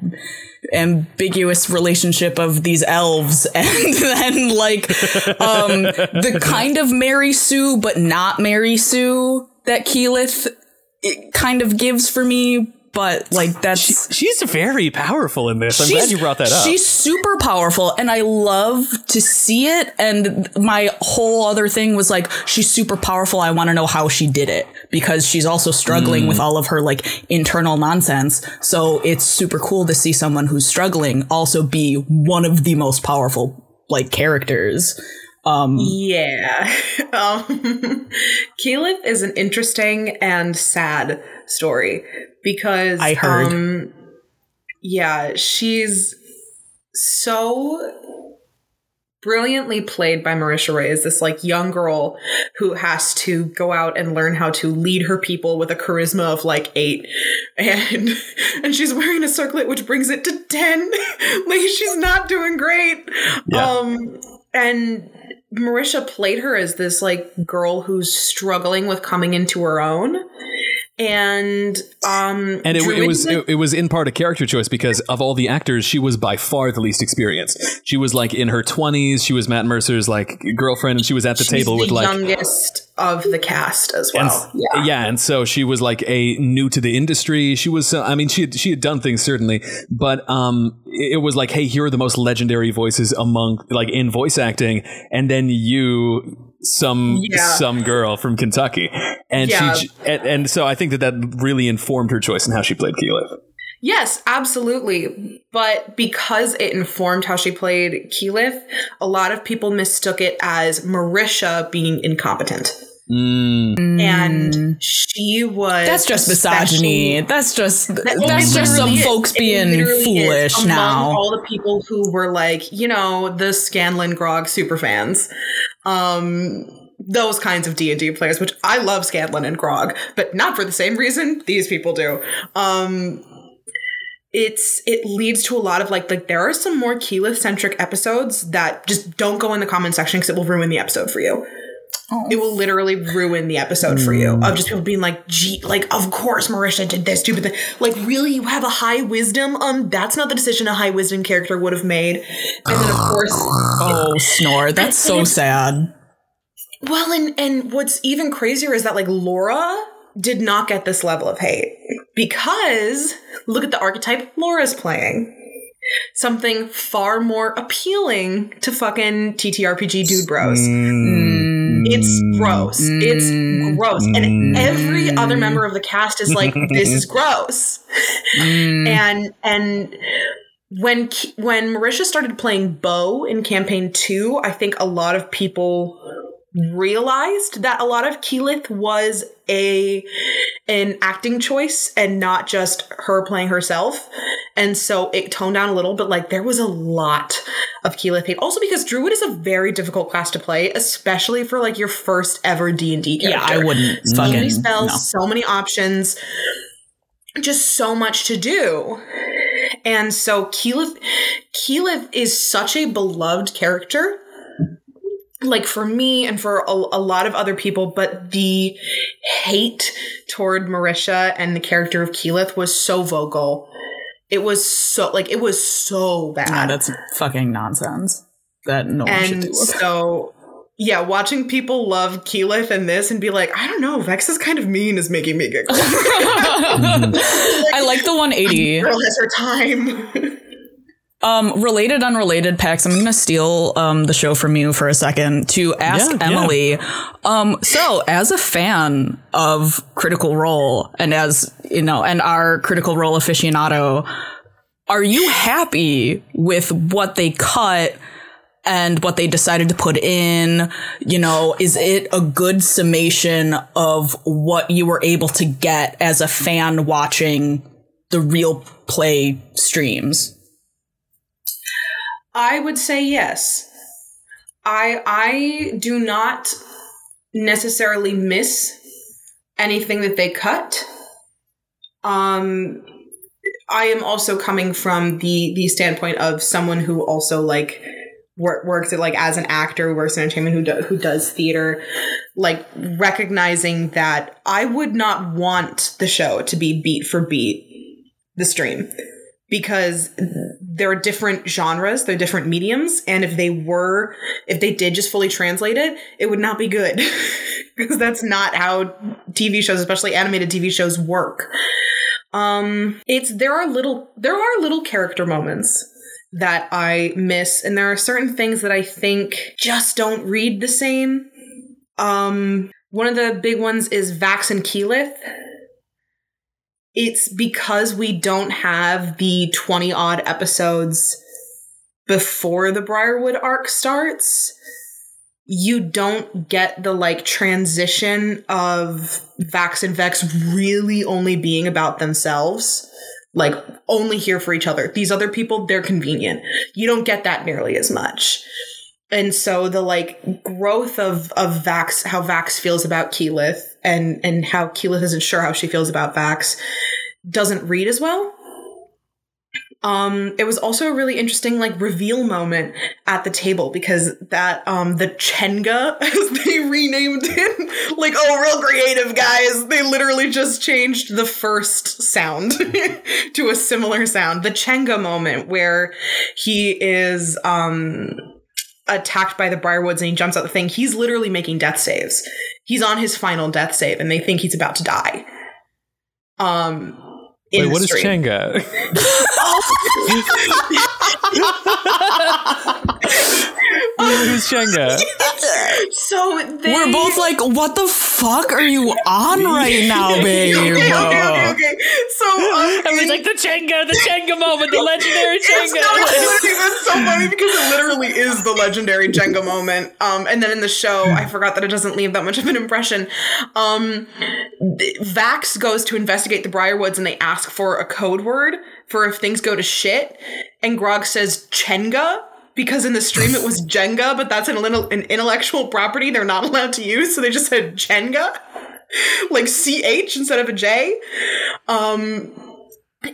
ambiguous relationship of these elves and then like um the kind of Mary Sue but not Mary Sue that Keyleth it kind of gives for me but like that's She's very powerful in this. I'm glad you brought that up. She's super powerful, and I love to see it. And my whole other thing was like, she's super powerful. I want to know how she did it because she's also struggling Mm. with all of her like internal nonsense. So it's super cool to see someone who's struggling also be one of the most powerful like characters. Um, Yeah. Um, is an interesting and sad story because I heard. Um, yeah, she's so brilliantly played by Marisha Ray as this like young girl who has to go out and learn how to lead her people with a charisma of like eight and and she's wearing a circlet which brings it to 10 like she's not doing great Yeah. um and Marisha played her as this like girl who's struggling with coming into her own and um and it, it was it, it was in part a character choice because of all the actors, she was by far the least experienced. She was like in her twenties. She was Matt Mercer's like girlfriend, and she was at the she's table the with like youngest of the cast as And, well yeah yeah, and so she was like a new to the industry. She was, uh, I mean, she had, she had done things certainly, but um, it it was like, hey, here are the most legendary voices among like in voice acting, and then you, some Yeah. some girl from Kentucky, and Yeah. she, and, and so I think that that really informed her choice in how she played Keyleth. Yes, absolutely. But because it informed how she played Keyleth, a lot of people mistook it as Marisha being incompetent. Mm. And she was that's just misogyny. That's just That- that's just some is. folks It being foolish now. All the people who were like, you know, the Scanlan Grog super fans. Um those kinds of D&D players, which I love Scanlan and Grog, but not for the same reason these people do. Um it's it leads to a lot of like like there are some more Keyleth centric episodes that just don't go in the comment section because it will ruin the episode for you. It will literally ruin the episode for you of just people being like, "Gee, like of course Marisha did this stupid thing." Like, really, you have a high wisdom? Um, that's not the decision a high wisdom character would have made. And then of course, oh, snore. That's so sad. Well, and and what's even crazier is that like Laura did not get this level of hate because look at the archetype Laura's playing. Something far more appealing to fucking TTRPG dude bros. Mm. It's gross. It's gross. And mm. every other member of the cast is like, this is gross. Mm. and and when when Marisha started playing Beau in campaign 2, I think a lot of people realized that a lot of Keyleth was a an acting choice and not just her playing herself. And so it toned down a little, but like there was a lot of Keyleth hate. Also because Druid is a very difficult class to play, especially for like your first ever D&D character. Yeah, I wouldn't So many spells, no. so many options, just so much to do. And so Keyleth, Keyleth is such a beloved character. Like for me and for a, a lot of other people, but the hate toward Marisha and the character of Keyleth was so vocal. It was so like it was so bad. Yeah, that's fucking nonsense. that no one should and do. so yeah, watching people love Keyleth and this and be like, I don't know, Vex is kind of mean is making me giggle. I like the 180. Girl has her time. Um, related, unrelated, Pax. I'm gonna steal um the show from you for a second to ask Yeah, yeah. Emily. Um, so as a fan of Critical Role and as you know, and our Critical Role aficionado, are you happy with what they cut? And what they decided to put in, you know, is it a good summation of what you were able to get as a fan watching the real play streams? I would say yes. I I do not necessarily miss anything that they cut. Um I am also coming from the the standpoint of someone who also like work, works at like as an actor, works in entertainment, who do, who does theater, like recognizing that I would not want the show to be beat for beat the stream because there are different genres, they're different mediums, and if they were, if they did just fully translate it, it would not be good because that's not how TV shows, especially animated TV shows, work. Um, it's there are little there are little character moments that I miss, and there are certain things that I think just don't read the same. Um, one of the big ones is Vax and Keyleth it's because we don't have the 20 odd episodes before the Briarwood arc starts. You don't get the like transition of Vax and Vex really only being about themselves, like only here for each other. These other people, they're convenient. You don't get that nearly as much. And so the like growth of of Vax, how Vax feels about Keyleth, and and how Keyleth isn't sure how she feels about Vax, doesn't read as well. Um, it was also a really interesting like reveal moment at the table because that um the Chenga as they renamed it, like oh real creative guys. They literally just changed the first sound to a similar sound. The Chenga moment where he is um attacked by the Briarwoods and he jumps out the thing, he's literally making death saves. He's on his final death save and they think he's about to die. Um Wait, the what is stream. Chenga? Who's Chenga? So they We're both like, what the fuck are you on right now, babe? okay, okay, okay, okay. So um, I was in- like the Chenga, the Chenga moment, the legendary It's, no, it's literally that's so funny because it literally is the legendary Jenga moment. Um, and then in the show, I forgot that it doesn't leave that much of an impression. Um, Vax goes to investigate the Briarwoods and they ask for a code word for if things go to shit. And Grog says Chenga because in the stream it was Jenga, but that's an, an intellectual property they're not allowed to use. So they just said Jenga, like CH instead of a J. Um,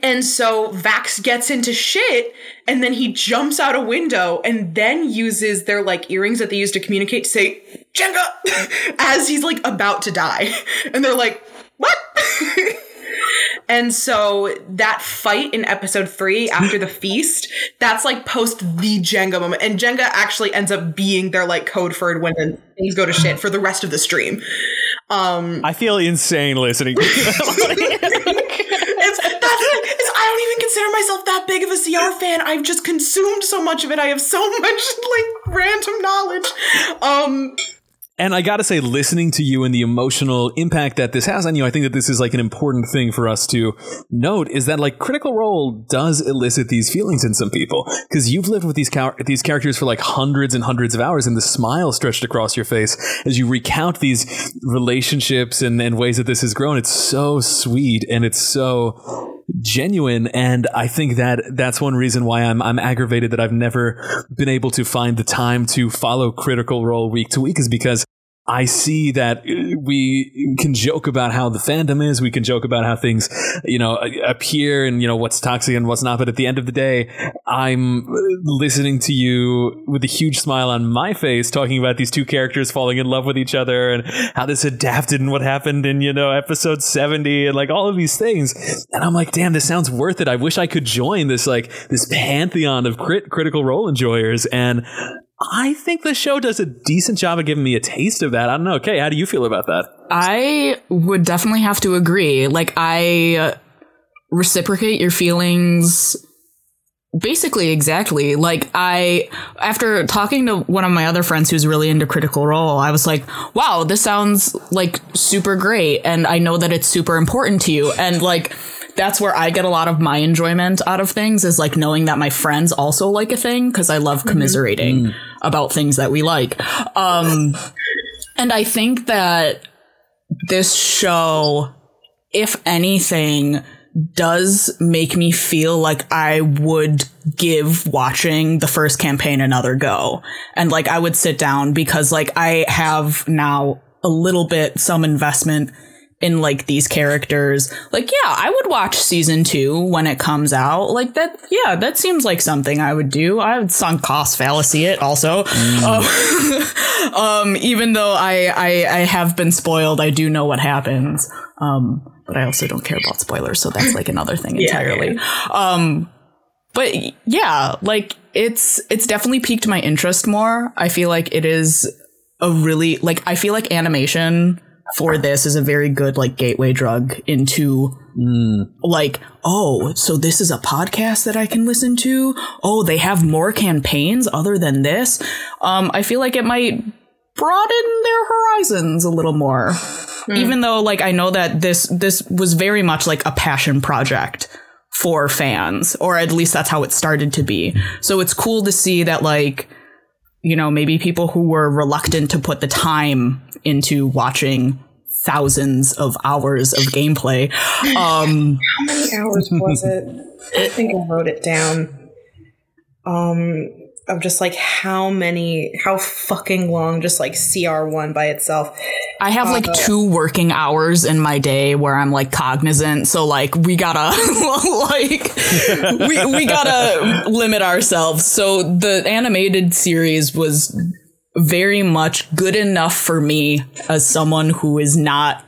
and so Vax gets into shit and then he jumps out a window and then uses their like earrings that they use to communicate to say Jenga as he's like about to die. And they're like, what? And so that fight in episode three after the feast, that's like post the Jenga moment. And Jenga actually ends up being their like code for when things go to shit for the rest of the stream. Um, I feel insane listening to it's that's. It's, I don't even consider myself that big of a CR fan. I've just consumed so much of it. I have so much like random knowledge. Um, And I gotta say, listening to you and the emotional impact that this has on you, I think that this is like an important thing for us to note is that like Critical Role does elicit these feelings in some people because you've lived with these these characters for like hundreds and hundreds of hours, and the smile stretched across your face as you recount these relationships and, and ways that this has grown. It's so sweet and it's so genuine and I think that that's one reason why I'm I'm aggravated that I've never been able to find the time to follow Critical Role week to week is because I see that uh, we can joke about how the fandom is. We can joke about how things, you know, appear and, you know, what's toxic and what's not. But at the end of the day, I'm listening to you with a huge smile on my face talking about these two characters falling in love with each other and how this adapted and what happened in, you know, episode 70 and like all of these things. And I'm like, damn, this sounds worth it. I wish I could join this, like, this pantheon of crit- critical role enjoyers. And I think the show does a decent job of giving me a taste of that. I don't know. Okay, how do you feel about that? I would definitely have to agree. Like, I reciprocate your feelings basically exactly like i after talking to one of my other friends who's really into critical role i was like wow this sounds like super great and i know that it's super important to you and like that's where i get a lot of my enjoyment out of things is like knowing that my friends also like a thing because i love commiserating mm. about things that we like um and i think that this show if anything does make me feel like I would give watching the first campaign another go. And like I would sit down because like I have now a little bit some investment in like these characters. Like yeah, I would watch season 2 when it comes out. Like that yeah, that seems like something I would do. I would sunk cost fallacy it also. Mm. Um, um, even though I, I I have been spoiled, I do know what happens. Um but I also don't care about spoilers, so that's like another thing entirely. yeah. Um, but yeah, like it's it's definitely piqued my interest more. I feel like it is a really like I feel like animation for this is a very good like gateway drug into mm. like oh so this is a podcast that I can listen to. Oh, they have more campaigns other than this. Um, I feel like it might broaden their horizons a little more. Mm. Even though like I know that this this was very much like a passion project for fans or at least that's how it started to be. So it's cool to see that like you know, maybe people who were reluctant to put the time into watching thousands of hours of gameplay. Um, How many hours was it? I think I wrote it down. Um, of just like how many, how fucking long just like CR1 by itself. I have uh, like two working hours in my day where I'm like cognizant. So like we gotta like we, we gotta limit ourselves. So the animated series was very much good enough for me as someone who is not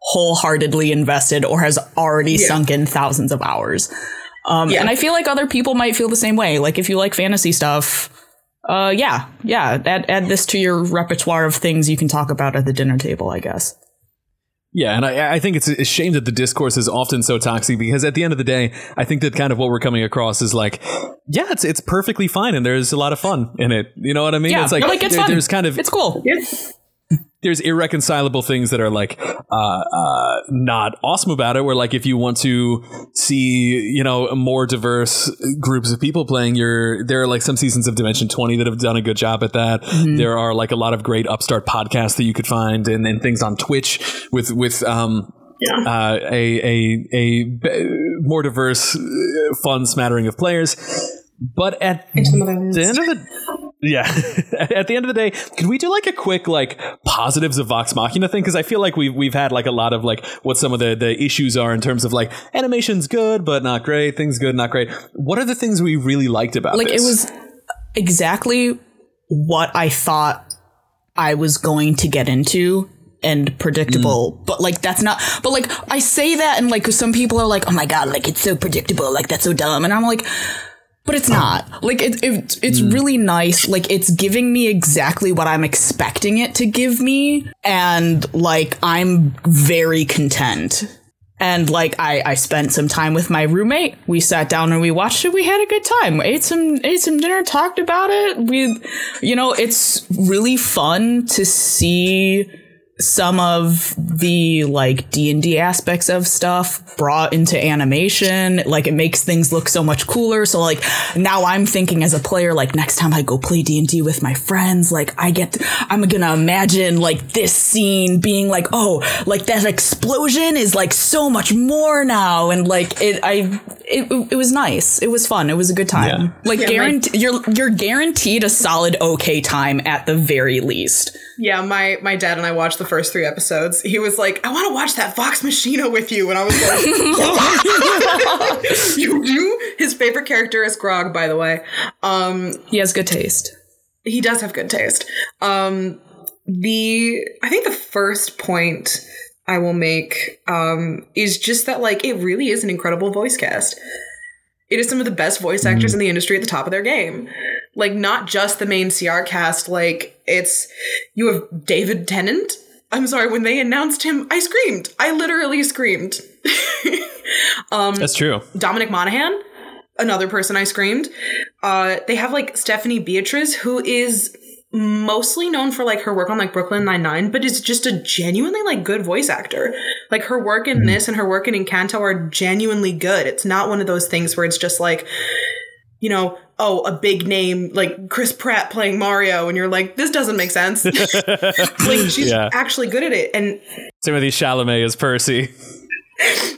wholeheartedly invested or has already yeah. sunk in thousands of hours. Um, yeah. And I feel like other people might feel the same way. Like if you like fantasy stuff, uh, yeah, yeah, add, add this to your repertoire of things you can talk about at the dinner table, I guess. Yeah, and I, I think it's a shame that the discourse is often so toxic because at the end of the day, I think that kind of what we're coming across is like, yeah, it's it's perfectly fine and there's a lot of fun in it. You know what I mean? Yeah, it's like, like it's there, fun. there's kind of it's cool. Yeah there's irreconcilable things that are like uh, uh, not awesome about it. Where like if you want to see you know more diverse groups of people playing, your there are like some seasons of Dimension Twenty that have done a good job at that. Mm-hmm. There are like a lot of great upstart podcasts that you could find and, and things on Twitch with with um, yeah. Uh, a, a a more diverse, uh, fun smattering of players. But at the end of the yeah. At the end of the day, could we do like a quick like positives of Vox Machina thing? Because I feel like we've we've had like a lot of like what some of the the issues are in terms of like animation's good but not great, things good not great. What are the things we really liked about like this? it was exactly what I thought I was going to get into and predictable. Mm. But like that's not but like I say that and like some people are like, "Oh my god, like it's so predictable. Like that's so dumb." And I'm like, but it's not like it, it it's mm. really nice like it's giving me exactly what i'm expecting it to give me and like i'm very content and like I, I spent some time with my roommate. We sat down and we watched it. We had a good time. Ate some ate some dinner, talked about it. We, you know, it's really fun to see some of the like D&D aspects of stuff brought into animation. Like it makes things look so much cooler. So like now I'm thinking as a player like next time I go play D&D with my friends like I get I'm to imagine like this scene being like oh like that explosion is like so much more now. And like it I it, it was nice it was fun it was a good time yeah. like yeah, guarantee you're you're guaranteed a solid okay time at the very least yeah, my my dad and I watched the first three episodes. He was like, "I want to watch that Vox Machina with you," and I was like, "You do." His favorite character is Grog, by the way. Um, he has good taste. He does have good taste. Um, the I think the first point I will make um, is just that like it really is an incredible voice cast. It is some of the best voice actors mm. in the industry at the top of their game. Like not just the main CR cast, like it's you have David Tennant. I'm sorry, when they announced him, I screamed. I literally screamed. That's true. Dominic Monaghan, another person I screamed. Uh, they have like Stephanie Beatriz, who is mostly known for like her work on like Brooklyn Nine Nine, but is just a genuinely like good voice actor. Like her work in this and her work in Encanto are genuinely good. It's not one of those things where it's just like, you know, oh, a big name like Chris Pratt playing Mario, and you're like, this doesn't make sense. like she's Yeah. actually good at it, and Timothée Chalamet is Percy.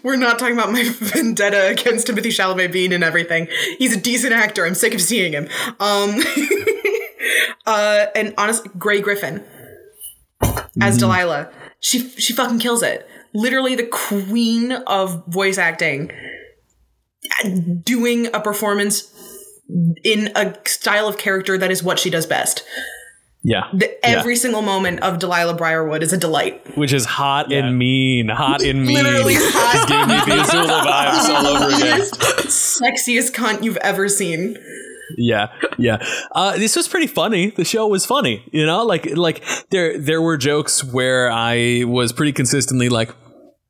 we're not talking about my vendetta against Timothée Chalamet being and everything. He's a decent actor. I'm sick of seeing him. Um, uh, and honestly, Grey Griffin as Delilah, she she fucking kills it. Literally the queen of voice acting, doing a performance in a style of character that is what she does best. Yeah. The, every single moment of Delilah Briarwood is a delight. Which is hot and mean. Hot and mean. Literally hot. Just gave me the vibes all over again. Sexiest cunt you've ever seen. Yeah, yeah. Uh, this was pretty funny. The show was funny, you know. Like, like there, there were jokes where I was pretty consistently like,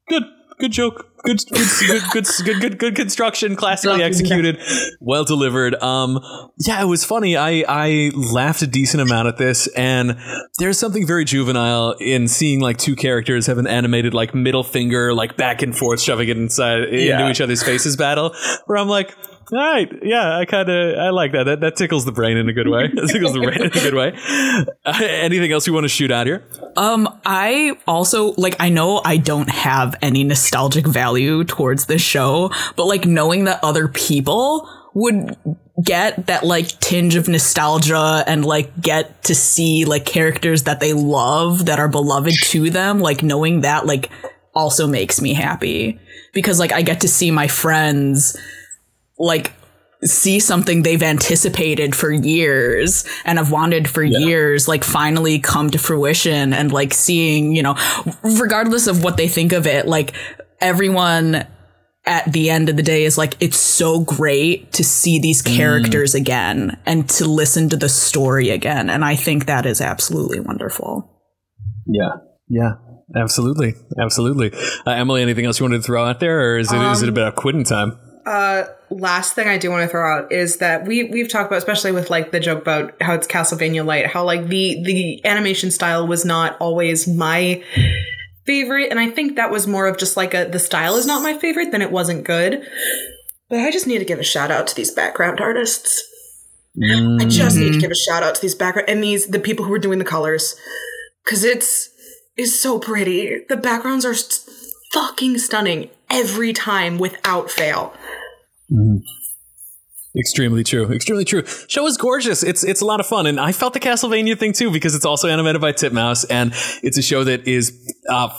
good, good joke, good, good, good, good, good, good, good construction, classically executed, well delivered. Um, yeah, it was funny. I, I laughed a decent amount at this, and there's something very juvenile in seeing like two characters have an animated like middle finger, like back and forth, shoving it inside into each other's faces battle. Where I'm like. All right, yeah, I kind of I like that. That that tickles the brain in a good way. That tickles the brain in a good way. Uh, anything else you want to shoot out here? Um, I also like I know I don't have any nostalgic value towards this show, but like knowing that other people would get that like tinge of nostalgia and like get to see like characters that they love that are beloved to them, like knowing that like also makes me happy because like I get to see my friends like see something they've anticipated for years and have wanted for years like finally come to fruition and like seeing you know regardless of what they think of it like everyone at the end of the day is like it's so great to see these characters again and to listen to the story again. And i think that is absolutely wonderful. Yeah, yeah, absolutely, absolutely. Uh, Emily, anything else you wanted to throw out there, or is it is it about quitting time? Uh, last thing I do want to throw out is that we we've talked about, especially with like the joke about how it's Castlevania light, how like the the animation style was not always my favorite, and I think that was more of just like a the style is not my favorite, then it wasn't good. But I just need to give a shout out to these background artists. I just need to mm. give a shout out to these background and these the people who are doing the colors because it's is so pretty. The backgrounds are st- fucking stunning every time without fail. Mm-hmm. Extremely true. Extremely true. Show is gorgeous. It's it's a lot of fun, and I felt the Castlevania thing too because it's also animated by Titmouse, and it's a show that is uh,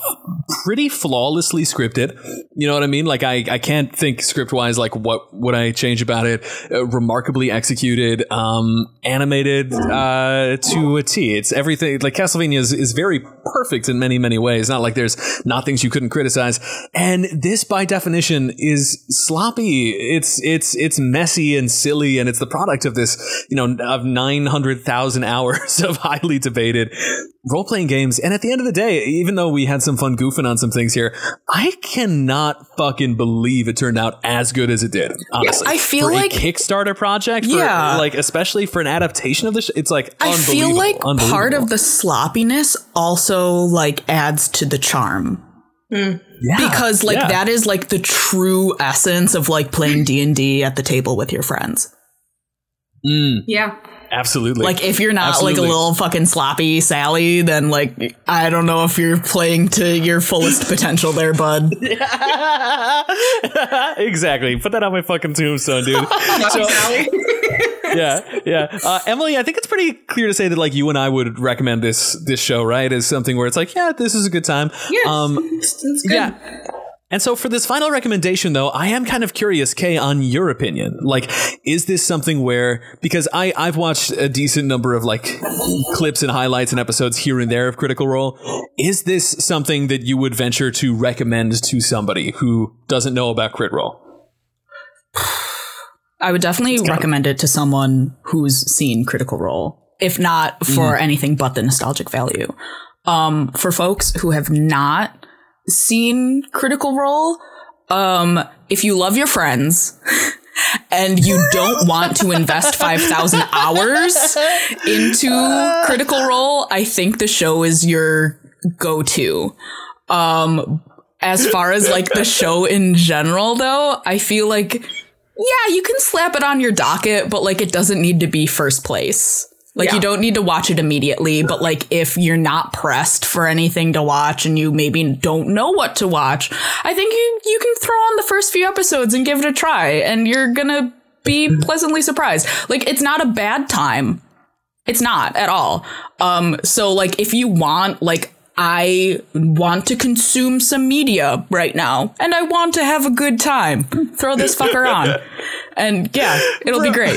pretty flawlessly scripted. You know what I mean? Like I I can't think script wise like what would I change about it. Uh, remarkably executed, um, animated uh, to a T. It's everything. Like Castlevania is, is very perfect in many many ways. Not like there's not things you couldn't criticize, and this by definition is sloppy. It's it's it's messy and silly, and it's the product of this, you know, of nine hundred thousand hours of highly debated role playing games. And at the end of the day, even though we had some fun goofing on some things here, I cannot fucking believe it turned out as good as it did. Honestly, I feel For a like- Kickstarter project, for, Yeah. like especially for an adaptation of this, it's like I feel like part of the sloppiness also like adds to the charm. Hmm. Yeah, because like yeah. that is like the true essence of like playing D&D at the table with your friends. Mm. Yeah. Absolutely Like if you're not Absolutely. like a little fucking sloppy Sally, then like I don't know if you're playing to your fullest potential there, bud. exactly. Put that on my fucking tombstone, dude. so, yeah, yeah. Uh, Emily, I think it's pretty clear to say that like you and I would recommend this this show, right? As something where it's like, yeah, this is a good time. Yes. Um, it's, it's good. yeah. And so for this final recommendation though, I am kind of curious, Kay, on your opinion. Like, is this something where because I, I've watched a decent number of like clips and highlights and episodes here and there of Critical Role. Is this something that you would venture to recommend to somebody who doesn't know about Crit Role? I would definitely recommend it to someone who's seen Critical Role, if not for Mm-hmm. anything but the nostalgic value. Um, for folks who have not seen Critical Role, um, if you love your friends and you don't want to invest 5,000 hours into Critical Role, I think the show is your go to. Um, as far as like the show in general, though, I feel like, yeah, you can slap it on your docket, but like it doesn't need to be first place. Like Yeah. you don't need to watch it immediately, but like if you're not pressed for anything to watch and you maybe don't know what to watch, I think you you can throw on the first few episodes and give it a try and you're going to be pleasantly surprised. Like it's not a bad time. It's not at all. Um so like if you want like I want to consume some media right now and I want to have a good time. Throw this fucker on. And yeah, it'll be great.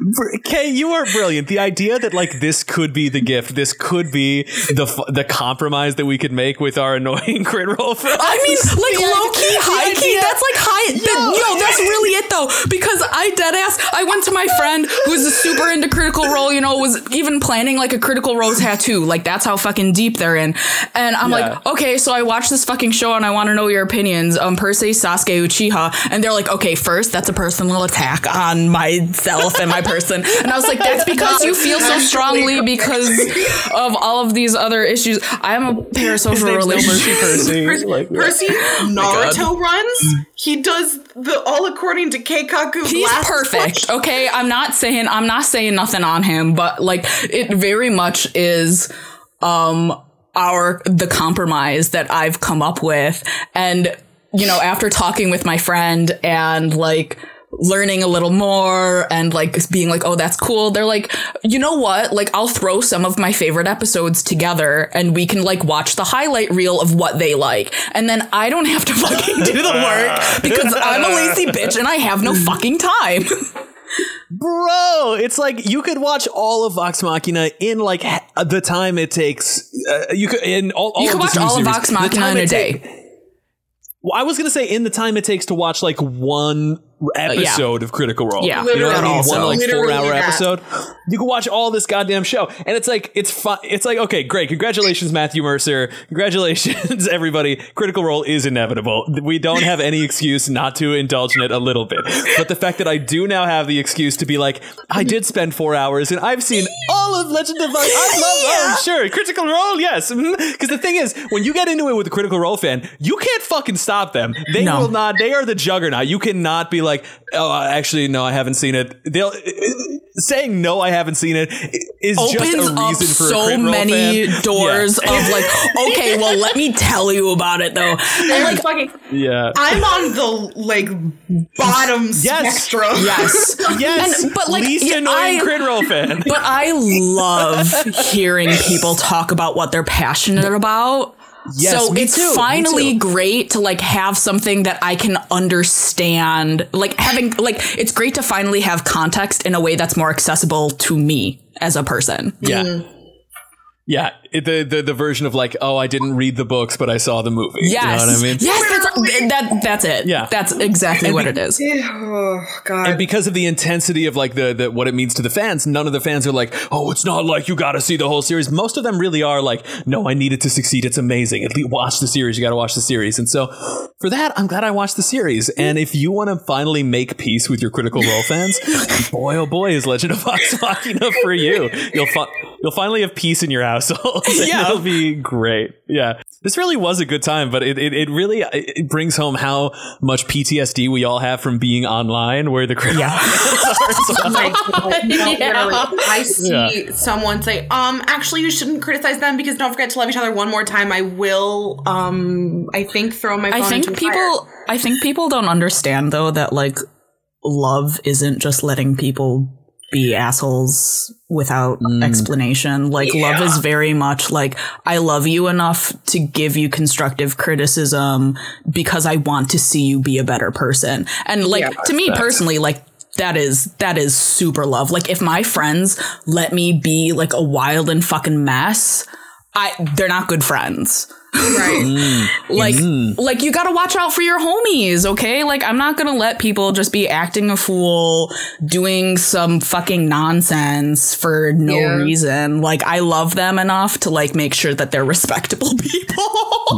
Br- Kay, you are brilliant. The idea that like this could be the gift, this could be the f- the compromise that we could make with our annoying Crit Role. Film. I mean, like The low key, high the key. idea- That's like high. that- yo, that's really it though. Because I dead ass. I went to my friend who's a super into Critical Role. You know, was even planning like a Critical Role tattoo. Like that's how fucking deep they're in. And I'm Yeah. like, okay, so I watched this fucking show and I want to know your opinions. Um, per se, Sasuke Uchiha, and they're like, okay, first that's a personal attack on myself and my person. And I was like, that's because you feel so strongly because of all of these other issues. I'm a parasocial His name's no relationship. mercy Percy. Like, Percy Oh Naruto runs. He does the all according to Keikaku. He's last perfect. Okay, I'm not saying I'm not saying nothing on him, but like it very much is um our the compromise that I've come up with and you know after talking with my friend and like learning a little more and like being like oh that's cool they're like you know what like I'll throw some of my favorite episodes together and we can like watch the highlight reel of what they like and then I don't have to fucking do the work because I'm a lazy bitch and I have no fucking time Bro, it's like you could watch all of Vox Machina in like the time it takes. Uh, you could in all, all You of watch all of Vox the Machina time in a it day. ta- well, I was gonna say in the time it takes to watch like one Uh, episode of Critical Role. Yeah. you know what I mean. also. One like four hour that. episode. You can watch all this goddamn show, and it's like it's fun. It's like okay, great, congratulations, Matthew Mercer. Congratulations, everybody. Critical Role is inevitable. We don't have any excuse not to indulge in it a little bit. But the fact that I do now have the excuse to be like, I did spend four hours and I've seen all of Legend of Vox. I love. Oh, sure, Critical Role, yes. Mm-hmm. Because the thing is, when you get into it with a Critical Role fan, you can't fucking stop them. They No. will not. They are the juggernaut. You cannot be like, oh, actually, no, I haven't seen it. They'll saying no, I haven't seen it is just a reason up for so Crit many fan. doors of like, okay, well, let me tell you about it though. And And like, fucking, Yeah. I'm on the like bottom Yes. spectrum. yes, Yes, And- but, like, least yeah, annoying I- Crit Role fan. But I love hearing people talk about what they're passionate about. Yes, so me it's too, me finally too. great to like have something that I can understand. Like having like it's great to finally have context in a way that's more accessible to me as a person. Yeah. Mm. Yeah, it, the, the the version of like, oh, I didn't read the books, but I saw the movie. Yes. You know what I mean? Yes, that's that that's it. Yeah. That's exactly what it is. Oh god. And because of the intensity of like the, the what it means to the fans, none of the fans are like, "Oh, it's not like you got to see the whole series." Most of them really are like, "No, I need it to succeed. It's amazing. At least watch the series. You got to watch the series." And so, for that, I'm glad I watched the series. And if you want to finally make peace with your Critical Role fans, boy oh boy, is Legend of Vox Machina for you. You'll fi- you'll finally have peace in your household. Yeah. it'll be great. Yeah, this really was a good time, but it it, it really it brings home how much PTSD we all have from being online, where the critical Yeah. Oh my no, Yeah. I see someone say, um, actually you shouldn't criticize them because don't forget to love each other one more time. I will um I think throw my phone I think into people fire. I think people don't understand though that like love isn't just letting people be assholes without mm. explanation. Like love is very much like I love you enough to give you constructive criticism because I want to see you be a better person. And like to me personally like that is that is super love. Like if my friends let me be like a wild and fucking mess, I they're not good friends. Right. like Mm. like you got to watch out for your homies okay like i'm not going to let people just be acting a fool doing some fucking nonsense for no Yeah. reason like i love them enough to like make sure that they're respectable people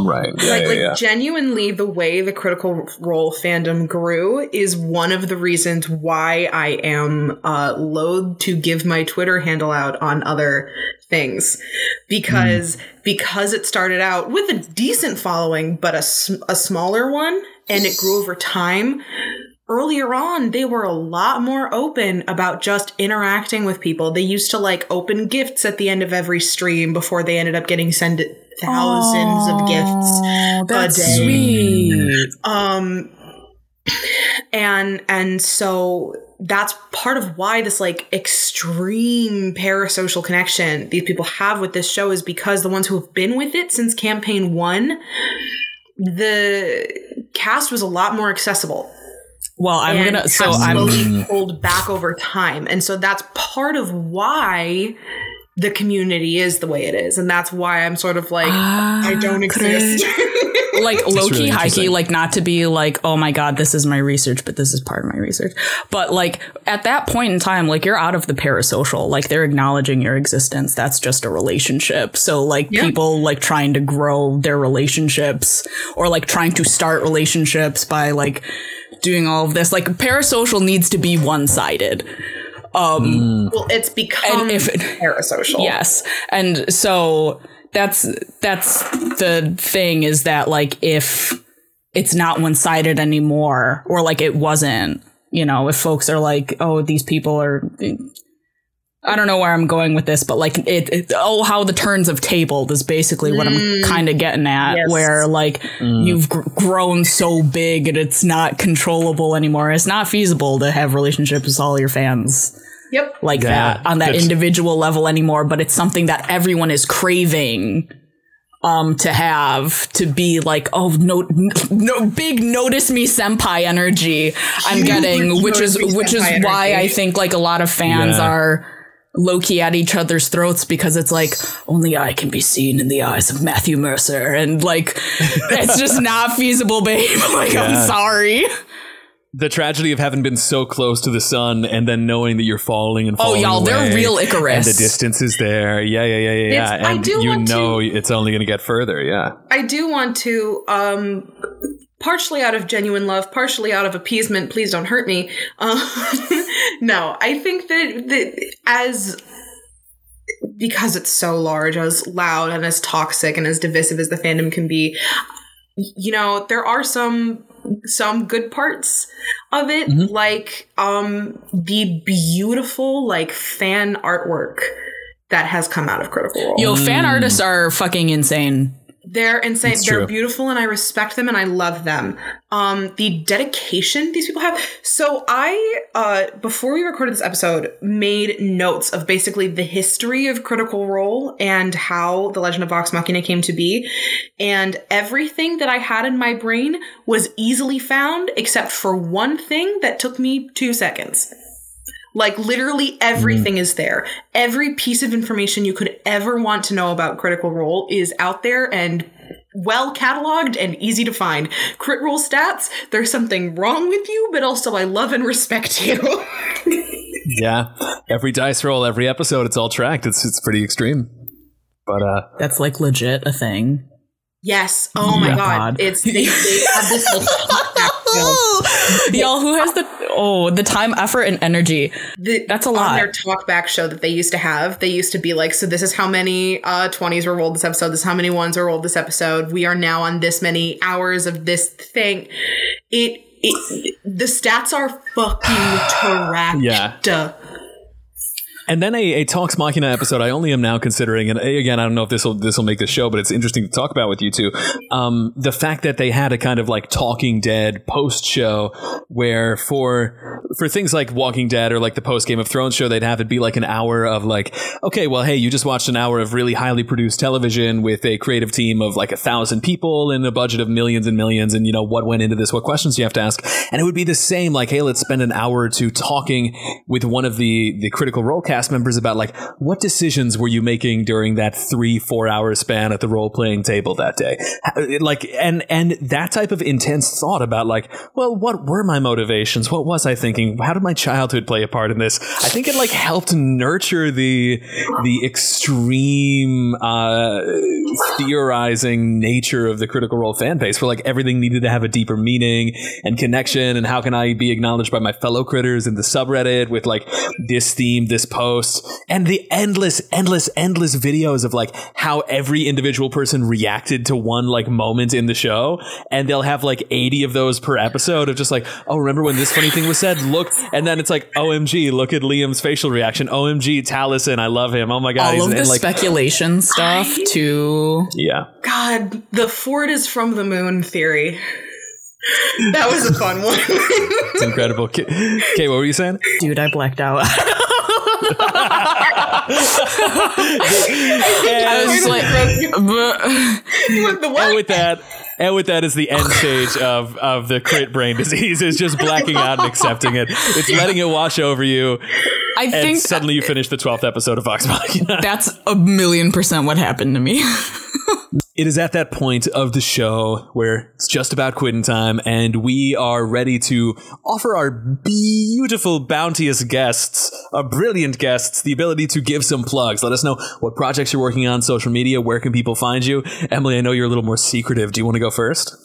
Right. Yeah, like, yeah, like yeah. genuinely the way the critical role fandom grew is one of the reasons why i am uh loath to give my twitter handle out on other things because because it started out with a decent following but a, a smaller one and it grew over time earlier on they were a lot more open about just interacting with people they used to like open gifts at the end of every stream before they ended up getting sent thousands of gifts that's day. sweet um and and so that's part of why this like extreme parasocial connection these people have with this show is because the ones who have been with it since campaign 1 the cast was a lot more accessible. Well i'm gonna so i'm slowly pulled back over time. And so that's part of why the community is the way it is. And that's why i'm sort of like i don't ah, exist like low key, really high key, like not to be like, oh my god, this is my research, but this is part of my research. But like at that point in time, like you're out of the parasocial, like they're acknowledging your existence. That's just a relationship. So like Yeah. people like trying to grow their relationships or like trying to start relationships by like doing all of this, like parasocial needs to be one sided. Um, well it's become And if it- parasocial Yes. And so that's that's the thing is that like if it's not one-sided anymore or like it wasn't, you know, if folks are like, "Oh, these people are I don't know where I'm going with this, but like it, it oh how the turns have tabled is basically what I'm mm. kind of getting at Yes. where like mm. you've gr- grown so big and it's not controllable anymore. It's not feasible to have relationships with all your fans yep like Yeah, that on that that's- individual level anymore, but it's something that everyone is craving um to have to be like oh no no big notice me senpai energy i'm getting which is which is why energy. i think like a lot of fans Yeah. are low-key at each other's throats because it's like only i can be seen in the eyes of matthew mercer and like it's just not feasible babe like Yeah. i'm sorry the tragedy of having been so close to the sun and then knowing that you're falling and falling. Oh, y'all, they're real Icarus. and the distance is there. Yeah, yeah, yeah, yeah, yeah. It's- I And do you want to- know it's only going to get further. Yeah. I do want to, um, partially out of genuine love, partially out of appeasement. Please don't hurt me. Um, no, I think that, that as because it's so large, as loud and as toxic and as divisive as the fandom can be, you know, there are some some good parts of it, like um the beautiful like fan artwork that has come out of Critical Role. yo fan artists are fucking insane They're insane. It's They're true. beautiful, and I respect them, and I love them. Um, the dedication these people have. So I, uh, before we recorded this episode, made notes of basically the history of Critical Role and how the Legend of Vox Machina came to be, and everything that I had in my brain was easily found, except for one thing that took me two seconds. Like literally everything is there. Every piece of information you could ever want to know about Critical Role is out there and well cataloged and easy to find. Crit Role stats, there's something wrong with you, but also I love and respect you. Yeah. Every dice roll, every episode, it's all tracked. It's it's pretty extreme. But uh that's like legit a thing yes. Oh my Yeah. god. God. It's they, they have this like, talkback show. Y'all, who has the oh the time, effort, and energy? The- That's a On lot. their talkback show that they used to have, they used to be like, so this is how many uh, 20s were rolled this episode, this is how many ones were rolled this episode. We are now on this many hours of this thing. It, it the stats are fucking tracked. Yeah. And then a, a Talks Machina episode I only am now considering, and again, I don't know if this will this will make the show, but it's interesting to talk about with you two. Um, the fact that they had a kind of like Talking Dead post show where for for things like Walking Dead or like the post Game of Thrones show, they'd have it be like an hour of like, okay, well, hey, you just watched an hour of really highly produced television with a creative team of like a thousand people and a budget of millions and millions, and you know what went into this, what questions you have to ask, and it would be the same. Like, hey, let's spend an hour or two talking with one of the the Critical Role cast cast members about like what decisions were you making during that three four hour span at the role playing table that day, like and and that type of intense thought about like, well, what were my motivations? What was I thinking? How did my childhood play a part in this? I think it like helped nurture the the extreme uh, theorizing nature of the Critical Role fan base, where like everything needed to have a deeper meaning and connection, and how can I be acknowledged by my fellow critters in the subreddit with like this theme, this post, and the endless, endless, endless videos of like how every individual person reacted to one like moment in the show, and they'll have like eighty of those per episode of just like, oh, remember when this funny thing was said? Look, and then it's like, OMG, look at Liam's facial reaction. OMG, Taliesin, I love him. Oh my god, All he's of the and, like, speculation stuff too. yeah. God, the Ford is from the moon theory. That was a fun one. It's incredible. Kate, Kate, what were you saying? Dude, I blacked out. I was like, the? And with that, and with that is the end stage of of the crit brain disease. Is just blacking out and accepting it. It's letting it wash over you, I and think suddenly you finish the twelfth episode of Vox Machina. that's a million percent what happened to me. It is at that point of the show where it's just about quitting time, and we are ready to offer our beautiful, bounteous guests, our brilliant guests, the ability to give some plugs. Let us know what projects you're working on, social media, where can people find you? Emily, I know you're a little more secretive. Do you want to go first?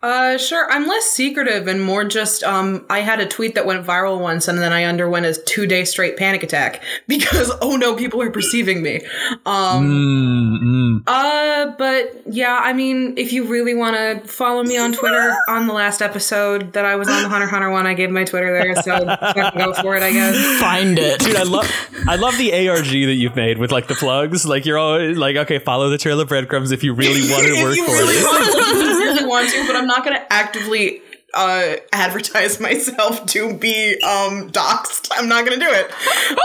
Uh, sure. I'm less secretive and more just. Um, I had a tweet that went viral once, and then I underwent a two day straight panic attack because oh no, people are perceiving me. Um, Mm, mm. uh, but yeah, I mean, if you really want to follow me on Twitter, on the last episode that I was on the Hunter Hunter one, I gave my Twitter there, so fucking go for it, I guess. Find it. Dude, I love I love the ARG that you've made with like the plugs. Like you're always like, okay, follow the trail of breadcrumbs if you really want to work for really it. want to, if you really want to, but I'm not going to actively uh, advertise myself to be um, doxxed. I'm not going to do it.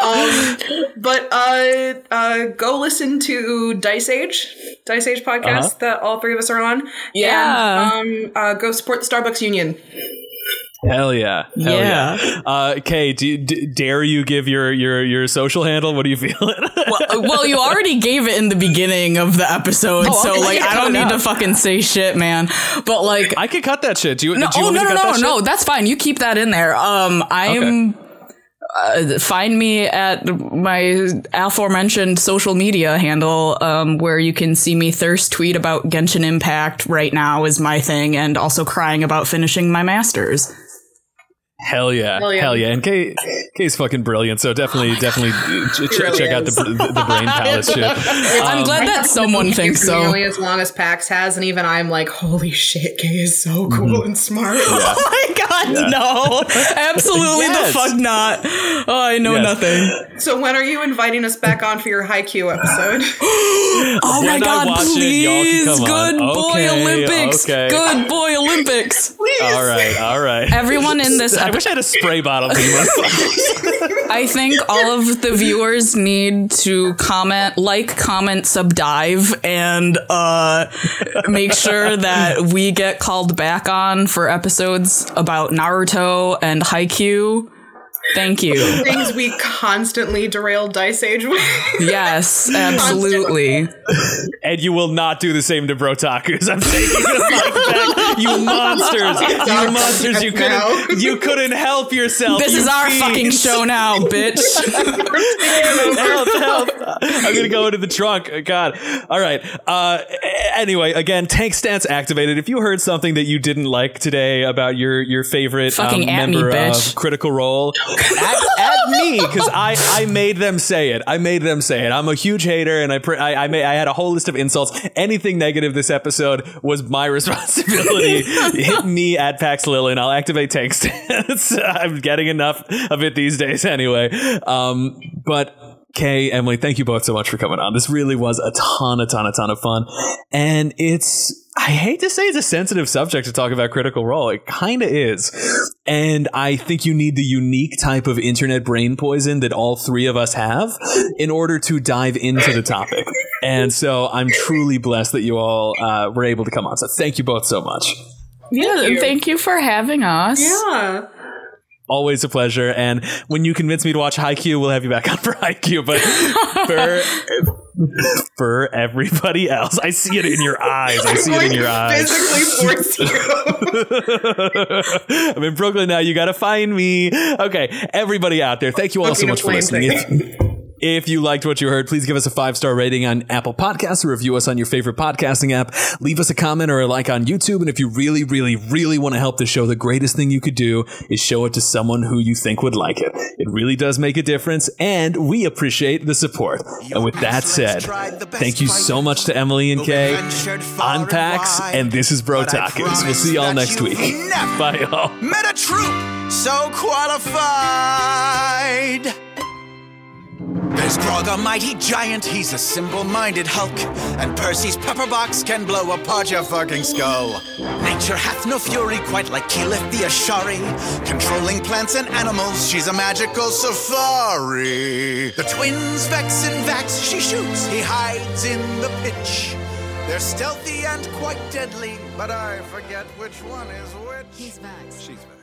Um, but uh, uh, go listen to Dice Age, Dice Age podcast Uh-huh. that all three of us are on. Yeah. And, um, uh, go support the Starbucks Union. Hell yeah, hell yeah. Yeah. Uh, Kay, do, you- d- dare you give your your your social handle? What are you feeling? well, well, you already gave it in the beginning of the episode, Oh, so okay, like I don't it need to fucking say shit, man. But like, I could cut that shit. Do you? no, do you oh want no, me no, cut no, that no, shit? that's fine. You keep that in there. Um, I'm. Uh, find me at my aforementioned social media handle, um, where you can see me thirst tweet about Genshin Impact right now is my thing, and also crying about finishing my masters. Hell yeah, Hell hell yeah. yeah. And Kay, Kay's fucking brilliant. So definitely, definitely ch- ch- really check out the the, the brain palace shit. I'm Um, glad that someone thinks so. Nearly as long as PAX has, and even I'm like, holy shit, Kay is so cool and smart. Oh my god, no. Absolutely Yes. the fuck not. Oh, I know Yes. nothing. So when are you inviting us back on for your Haikyuu episode? Oh my When I god, watch it, y'all please. come on. Good boy Okay, Olympics. okay. Good boy Olympics. please. all right, all right. Everyone in this I wish I had a spray bottle. for you motherfuckers. I think all of the viewers need to comment, like, comment, subdive, and uh, make sure that we get called back on for episodes about Naruto and Haikyuu. Thank you. Things we constantly derail Dice Age with. Yes, absolutely. and you will not do the same to Brotakus. I'm taking the mic back. You monsters. You monsters. You couldn't. You couldn't help yourself. This you is our fiends. fucking show now, bitch. help, help. I'm gonna go into the trunk. God. All right. Uh, anyway, again, tank stance activated. If you heard something that you didn't like today about your your favorite Fucking um, at me, member bitch. of Critical Role, at, at me because I I made them say it. I made them say it. I'm a huge hater, and I pr- I I, made, I had a whole list of insults. Anything negative this episode was my responsibility. Hit me at Pax Lilin. I'll activate tank stance. I'm getting enough of it these days anyway. Um, but. Kay, Emily, thank you both so much for coming on. This really was a ton, a ton, a ton of fun. And it's, I hate to say it's a sensitive subject to talk about Critical Role. It kind of is. And I think you need the unique type of internet brain poison that all three of us have in order to dive into the topic. And so I'm truly blessed that you all uh, were able to come on. So thank you both so much. Yeah, you. thank you for having us. yeah. always a pleasure. And when you convince me to watch Haikyuu, we'll have you back on for Haikyuu. But for for everybody else, I see it in your eyes. I see it in your eyes. Physically force you. I'm in Brooklyn now. You got to find me. Okay, everybody out there, thank you all so much for listening. If, you liked what you heard, please give us a five star rating on Apple Podcasts or review us on your favorite podcasting app. Leave us a comment or a like on YouTube. And if you really, really, really want to help the show, the greatest thing you could do is show it to someone who you think would like it. It really does make a difference, and we appreciate the support. And with that said, thank you so much to Emily and Kay. I'm Pax, and this is Brotakus. We'll see y'all next week. Bye, y'all. Met a troop so qualified. There's Grog, a mighty giant, he's a simple-minded Hulk. And Percy's pepperbox can blow apart your fucking skull. Nature hath no fury, quite like Keyleth the Ashari. Controlling plants and animals, she's a magical safari. The twins Vex and Vax, she shoots, he hides in the pitch. They're stealthy and quite deadly, but I forget which one is which. He's Vax. She's Vex.